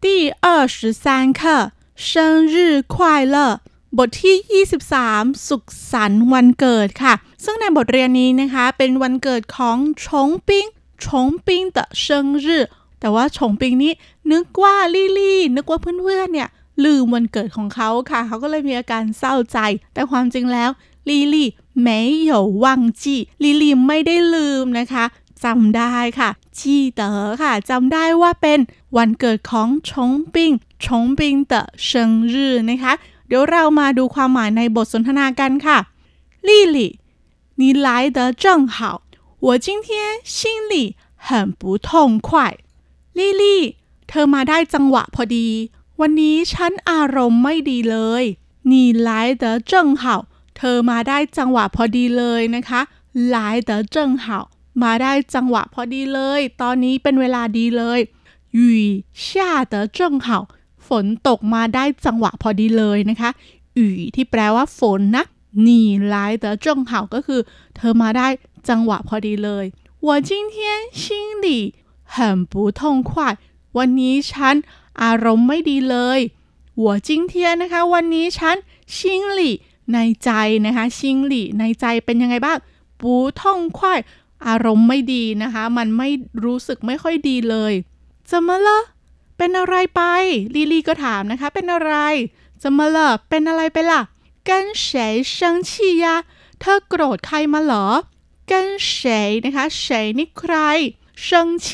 S6: 第二十三课生日快乐บทที่ 23 สุขสันต์วันเกิดค่ะ ซึ่งในบทเรียนนี้นะคะ เป็นวันเกิดของชงปิงชงปิง的生日 แต่ว่าชงปิงนี้ นึกว่าลี่ลี่นึกว่าเพื่อนๆเนี่ย ลืมวันเกิดของเขาค่ะ เขาก็เลยมีอาการเศร้าใจ แต่ความจริงแล้ว ลิลี่ไม่有忘记ลิลี่ไม่ได้ลืมนะคะจำได้ค่ะจีเต๋อค่ะจำได้ว่าเป็นวันเกิดของชงปิงชงปิง的生日นะคะ เดี๋ยวเรามาดูความหมายในบทสนทนากันค่ะ丽丽你来得正好我今天心里很不痛快 ลิลี่เธอมาได้จังหวะพอดี วันนี้ฉันอารมณ์ไม่ดีเลย你来得正好เธอมาได้จังหวะพอดีเลยนะคะ来得正好มาได้จังหวะพอดีเลย ตอนนี้เป็นเวลาดีเลย雨下得正好ฝนตกมาได้จังหวะพอดีเลยนะคะ雨ที่แปลว่าฝนนะ你来得正好ก็คือ เธอมาได้จังหวะพอดีเลย我今天心里 很不痛快วันนี้ฉันอารมณ์ไม่ดีเลย我今天นะคะ วันนี้ฉัน心里ในใจนะคะ心里ในใจเป็นยังไงบ้าง不痛快อารมณ์ไม่ดีนะคะ มันไม่รู้สึกไม่ค่อยดีเลย怎么了เป็นอะไรไปลีลีก็ถามนะคะ เป็นอะไร怎么了เป็นอะไรไปล่ะ跟谁生气呀เธอโกรธใครมาเหรอ跟谁นะคะ谁นี่ใคร 生气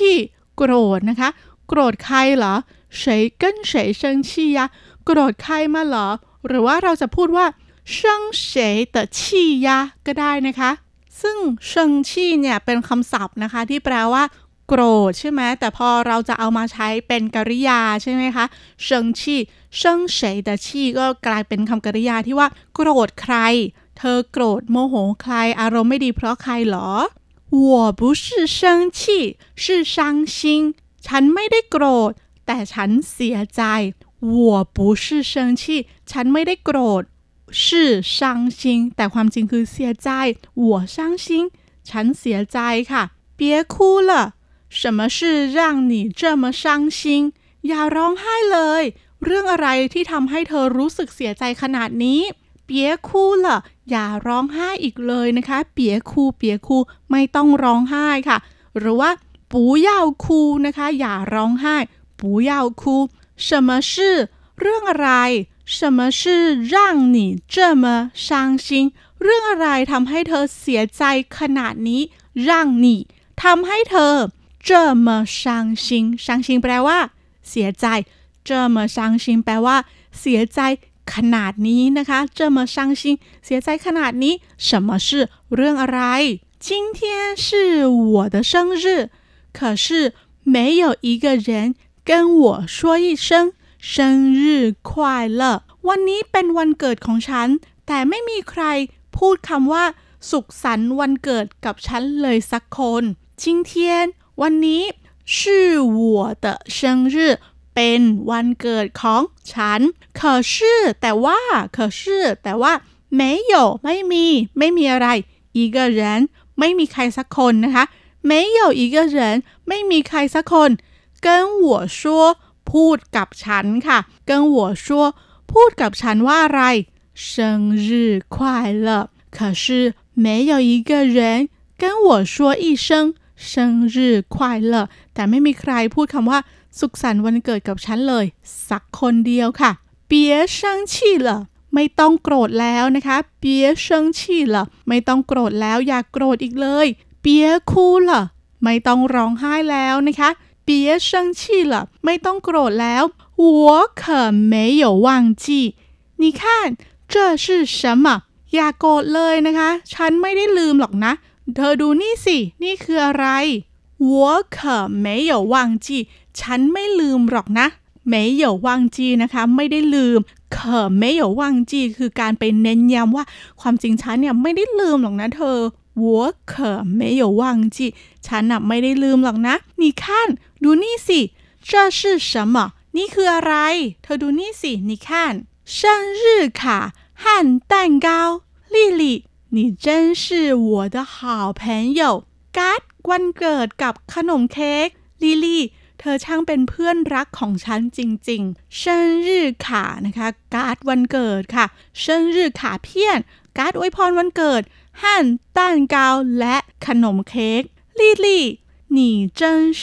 S6: โกรธนะคะ โกรธใครเหรอเฉยเกินเเชิงชี่ยโกรธใครมาเหรอ หรือว่าเราจะพูดว่าเชิงเฉยแต่ชี่ยะก็ได้นะคะ ซึ่งเชิงชี่เนี่ยเป็นคำศัพท์นะคะที่แปลว่าโกรธใช่ไหมแต่พอเราจะเอามาใช้เป็นกริยาใช่ไหมคะเชิงชี่เชิงเฉยแต่ชี่ก็กลายเป็นคำกริยาที่ว่า โกรธใคร เธอโกรธโมโหใคร อารมณ์ไม่ดีเพราะใครหรอ 我不是生气是伤心ฉันไม่ได้โกรธ แต่ฉันเสียใจ我不是生气ฉันไม่ได้โกรธ是伤心แต่ความจริงคือเสียใจ我伤心ฉันเสียใจค่ะ别哭了什么事让你这么伤心อย่าร้องไห้เลย เรื่องอะไรที่ทำให้เธอรู้สึกเสียใจขนาดนี้ เปียคูละอย่าร้องไห้อีกเลยนะคะ เปียคูเปียคูไม่ต้องร้องไห้ค่ะ หรือว่าปูเย่าคูนะคะ อย่าร้องไห้ปูเย่าคู什么事เรื่องอะไร什么事让你这么伤心เรื่องอะไรทำให้เธอเสียใจขนาดนี้让你ทำให้เธอ这么伤心伤心แปลว่า เสียใจ这么伤心แปลว่า เสียใจ ขนาดนี้นะคะ这么伤心เสียใจขนาดนี้什么事เรื่องอะไร今天是我的生日可是没有一个人跟我说一声生日快乐วันนี้เป็นวันเกิดของฉัน แต่ไม่มีใครพูดคำว่า สุขสันต์วันเกิดกับฉันเลยสักคน今天วันนี้是我的生日 เป็นวันเกิดของฉัน可是แต่ว่า可是แต่ว่า没有ไม่มี ไม่มีอะไร一个人ไม่มีใครสักคนนะคะ没有一个人ไม่มีใครสักคน跟我说พูดกับฉันค่ะ跟我说พูดกับฉันว่าอะไร生日快乐可是没有一个人跟我说一声生日快乐แต่ไม่มีใครพูดคำว่า สุขสันต์วันเกิดกับฉันเลย สักคนเดียวค่ะ别生气了ไม่ต้องโกรธแล้วนะคะ别生气了ไม่ต้องโกรธแล้วอย่ากโกรธอีกเลย别哭了ไม่ต้องร้องไห้แล้วนะคะ别生气了ไม่ต้องโกรธแล้ว我可没有忘记你看这是什么อย่าโกรธเลยนะคะ ฉันไม่ได้ลืมหรอกนะ เธอดูนี่สิ นี่คืออะไร我可没有忘记 ฉันไม่ลืมหรอกนะ没有忘记นะคะ ไม่ได้ลืม可没有忘记คือการไปเน้นย้ำว่า ความจริงฉันเนี่ยไม่ได้ลืมหรอกนะเธอ我可没有忘记ฉันน่ะไม่ได้ลืมหรอกนะ你看ดูนี่สิ这是什么นี่คืออะไร เธอดูนี่สิ你看生日卡和蛋糕丽丽你真是我的好朋友การ์ดวันเกิดกับขนมเค้กลิลี่ เธอช่างเป็นเพื่อนรักของฉันจริงๆ生日卡นะคะ การ์ดวันเกิดค่ะ生日卡เพี้ยน การ์ดอวยพรวันเกิดหั่นต้านกาวและขนมเค้กลิลี่你真是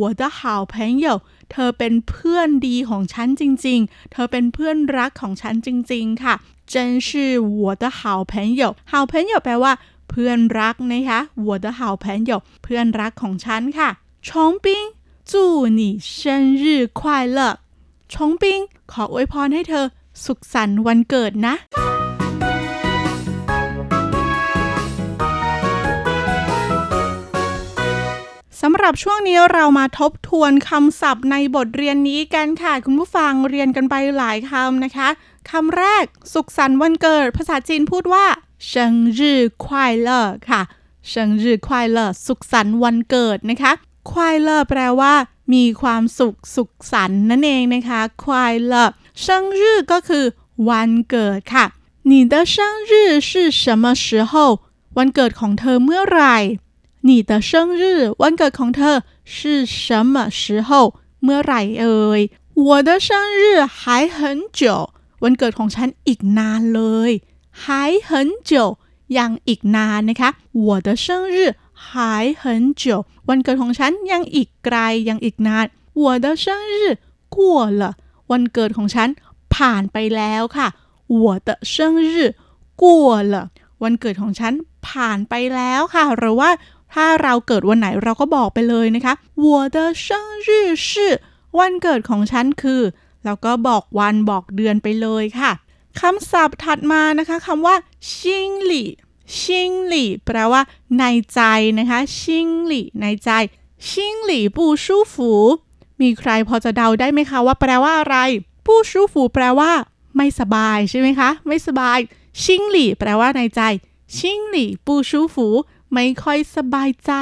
S6: 我的好朋友เธอเป็นเพื่อนดีของฉันจริงๆ เธอเป็นเพื่อนรักของฉันจริงๆ ค่ะ真是我的好朋友好朋友แปลว่า เพื่อนรักนะคะ我的好朋友เพื่อนรักของฉันค่ะชงปิง 祝你生日快乐ชงปิงขออวยพรให้เธอ สุขสันต์วันเกิดนะ สำหรับช่วงนี้เรามาทบทวนคำศัพท์ในบทเรียนนี้กันค่ะ คุณผู้ฟังเรียนกันไปหลายคำนะคะคำแรก สุขสันต์วันเกิด ภาษาจีนพูดว่า生日快乐ค่ะ生日快乐สุขสันต์วันเกิดนะคะ ควายเลอแปลว่า มีความสุขสุขสันต์นั่นเองนะคะควายเลอ生日ก็คือ วันเกิดค่ะ你的生日是什么时候วันเกิดของเธอเมื่อไหร่你的生日วันเกิดของเธอ是什么时候เมื่อไหร่เอ่ย我的生日还很久วันเกิดของฉันอีกนานเลย还很久ยังอีกนานนะคะ我的生日还很久 วันเกิดของฉันยังอีกไกลยังอีกนาน我的生日过了วันเกิดของฉันผ่านไปแล้วค่ะ我的生日过了วันเกิดของฉันผ่านไปแล้วค่ะ หรือว่าถ้าเราเกิดวันไหนเราก็บอกไปเลยนะคะ我的生日是วันเกิดของฉันคือแล้วก็บอกวันบอกเดือนไปเลยค่ะคำศัพท์ถัดมานะคะคำว่าชิงหลี่ ชิงหลี่แปลว่า ในใจนะคะ ชิงหลี่ในใจ ชิงหลี่ปูชูฝูมีใครพอจะเดาได้ไหมคะว่าแปลว่าอะไรปูชูฝูแปลว่า ไม่สบายใช่ไหมคะ ไม่สบาย ชิงหลี่แปลว่าในใจ ชิงหลี่ปูชูฝูไม่ค่อยสบายใจ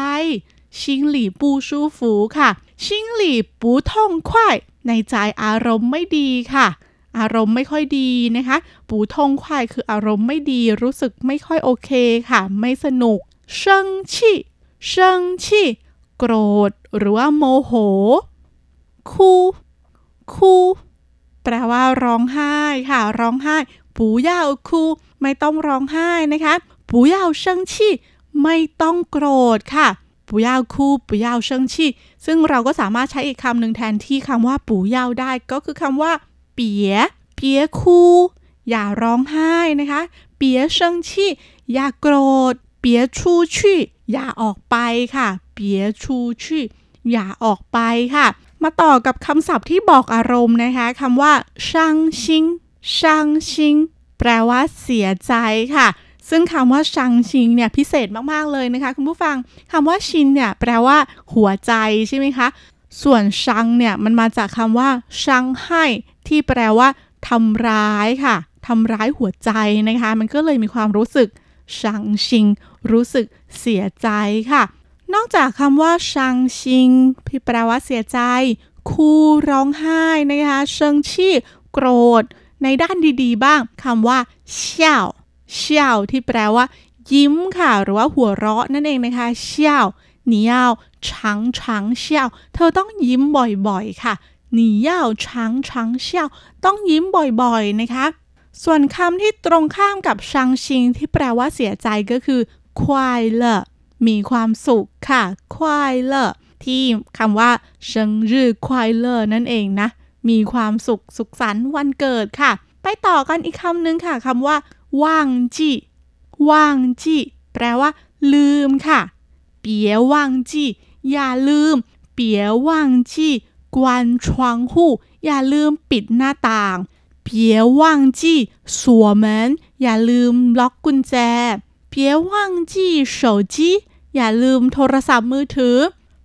S6: ชิงหลี่ปูชูฝูค่ะ ชิงหลี่ปูท่องควายในใจอารมณ์ไม่ดีค่ะ อารมณ์ไม่ค่อยดีนะคะ ปูทงควายคืออารมณ์ไม่ดีรู้สึกไม่ค่อยโอเคค่ะ ไม่สนุกเชิงชี่เชิงชี่โกรธ หรือว่าโมโห คูคูแปลว่าร้องไห้ค่ะ ร้องไห้ปูยาวคูไม่ต้องร้องไห้นะคะปูยาวเชิงชี่ไม่ต้องโกรธค่ะปูยาวคูปูยาวเชิงชี่ซึ่งเราก็สามารถใช้อีกคำหนึ่งแทนที่คำว่าปูยาวได้ก็คือคำว่า เปียเปียคูอย่าร้องไห้นะคะเปียเชิงชี่อย่าโกรธเปียชูชี่อย่าออกไปค่ะเปียชูชี่อย่าออกไปค่ะ มาต่อกับคำศัพท์ที่บอกอารมณ์นะคะคำว่าช่างชิงช่างชิงแปลว่าเสียใจค่ะ ซึ่งคำว่าชังชิงเนี่ยพิเศษมากๆเลยนะคะ คุณผู้ฟังคำว่าชินเนี่ยแปลว่าหัวใจใช่ไหมคะส่วนชังเนี่ยมันมาจากคำว่าชังให้ ที่แปลว่าทำร้ายค่ะทำร้ายหัวใจนะคะ มันก็เลยมีความรู้สึกชังชิง รู้สึกเสียใจค่ะ นอกจากคำว่าชังชิงที่แปลว่าเสียใจ คูร้องไห้นะคะเชิงชี่โกรธ ในด้านดีๆ บ้างคำว่าเชี่ยวเชี่ยวที่แปลว่า ยิ้มค่ะ หรือว่าหัวเราะนั่นเองนะคะเชี่ยว你要常常笑เธอต้องยิ้มบ่อยๆค่ะ หนีเย่าช้างช้างเชี่ยวต้องยิ้มบ่อยๆนะคะ ส่วนคำที่ตรงข้ามกับชังชิงที่แปลว่าเสียใจก็คือควายเลมีความสุขค่ะควายเลที่คำว่าเชิงรือควายเลนั่นเองนะ มีความสุขสุขสันต์วันเกิดค่ะ ไปต่อกันอีกคำหนึ่งค่ะคำว่าว่างจีว่างจีแปลว่า ลืมค่ะ เปียว่างจีอย่าลืม เปียว่างจี กวน窗户อย่าลืมปิดหน้าต่าง别忘记锁门อย่าลืมล็อกกุญแจ别忘记手机อย่าลืมโทรศัพท์มือถือ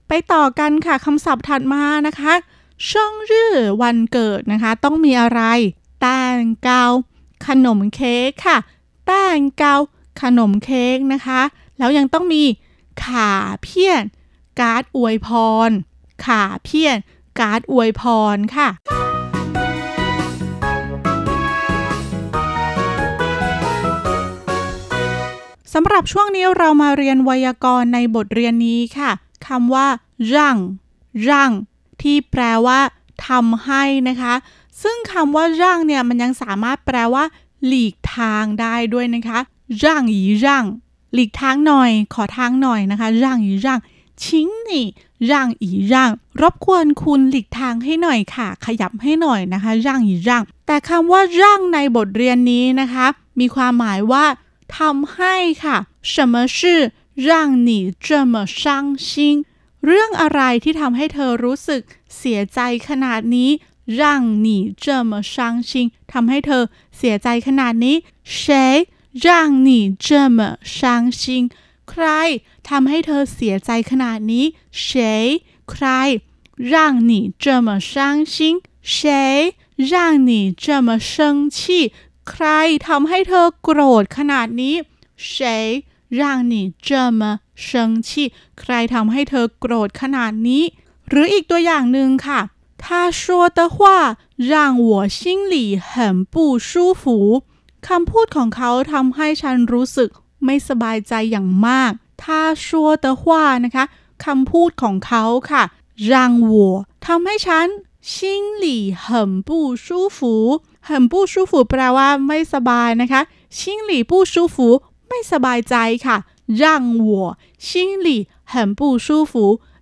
S6: ไปต่อกันค่ะคำศัพท์ถัดมานะคะเชิงรื่อวันเกิดนะคะ ต้องมีอะไรแต้งเกาขนมเค้กค่ะแต้งเกาขนมเค้กนะคะ แล้วยังต้องมีขาเพี้ยน การ์ดอวยพร ขาเพี้ยน การ์ดอวยพรค่ะสำหรับช่วงนี้เรามาเรียนไวยากรณ์ในบทเรียนนี้ค่ะคำว่า让让ที่แปลว่าทำให้นะคะ ซึ่งคำว่าร่างเนี่ยมันยังสามารถแปลว่า หลีกทางได้ด้วยนะคะร่างอีร่างหลีกทางหน่อย ขอทางหน่อยนะคะร่างอีร่างชิงนี่ ร่างอีร่าง รบกวนคุณหลีกทางให้หน่อยค่ะ ขยับให้หน่อยนะคะร่างอีร่าง แต่คำว่าร่างในบทเรียนนี้นะคะ มีความหมายว่าทำให้ค่ะ什么事让你这么伤心เรื่องอะไรที่ทำให้เธอรู้สึกเสียใจขนาดนี้让你这么伤心ทำให้เธอเสียใจขนาดนี้谁让你这么伤心 ใครทำให้เธอเสียใจขนาดนี้谁ใคร让你这么伤心谁让你这么生气ใครทำให้เธอโกรธขนาดนี้谁让你这么生气ใครทำให้เธอโกรธขนาดนี้ หรืออีกตัวอย่างหนึ่งค่ะ他说的话让我心里很不舒服คำพูดของเขาทำให้ฉันรู้สึก ไม่สบายใจอย่างมาก他说的话นะคะคำพูดของเขาค่ะ让我ทำให้ฉัน心里很不舒服很不舒服แปลว่าไม่สบายนะคะ心里不舒服ไม่สบายใจค่ะ让我心里很不舒服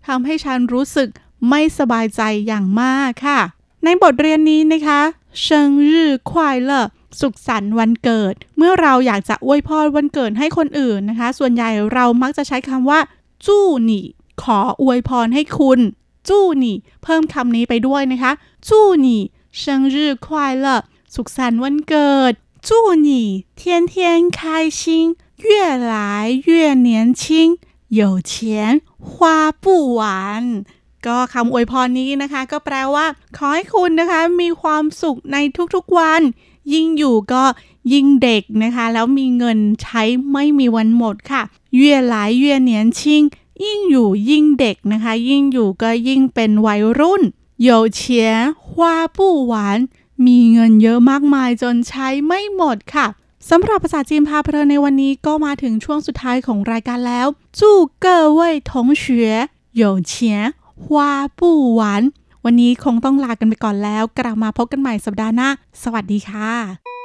S6: ทำให้ฉันรู้สึกไม่สบายใจอย่างมากค่ะ ในบทเรียนนี้นะคะเชิงรื่อควายเลอ สุขสันต์วันเกิด เมื่อเราอยากจะอวยพรวันเกิดให้คนอื่นนะคะ ส่วนใหญ่เรามักจะใช้คำว่าจู้หนี่ขออวยพรให้คุณจู้หนี่เพิ่มคำนี้ไปด้วยนะคะจู้หนี่เชิงรื่อควายเลอสุขสันต์วันเกิด祝你天天开心越来越年轻有钱花不完ก็คำอวยพรนี้นะคะ ก็แปลว่า ขอให้คุณนะคะ มีความสุขในทุกๆวัน ยิ่งอยู่ก็ ยิ่งเด็กนะคะ แล้วมีเงินใช้ไม่มีวันหมดค่ะ越来越年轻ยิ่งอยู่ยิ่งเด็กนะคะ ยิ่งอยู่ก็ยิ่งเป็นวัยรุ่น有钱花不完มีเงินเยอะมากมายจนใช้ไม่หมดค่ะสำหรับภาษาจีนพาเพลินในวันนี้ก็มาถึงช่วงสุดท้ายของรายการแล้ว祝各位同学有钱花不完 วันนี้คงต้องลากันไปก่อนแล้ว กลับมาพบกันใหม่สัปดาห์หน้า สวัสดีค่ะ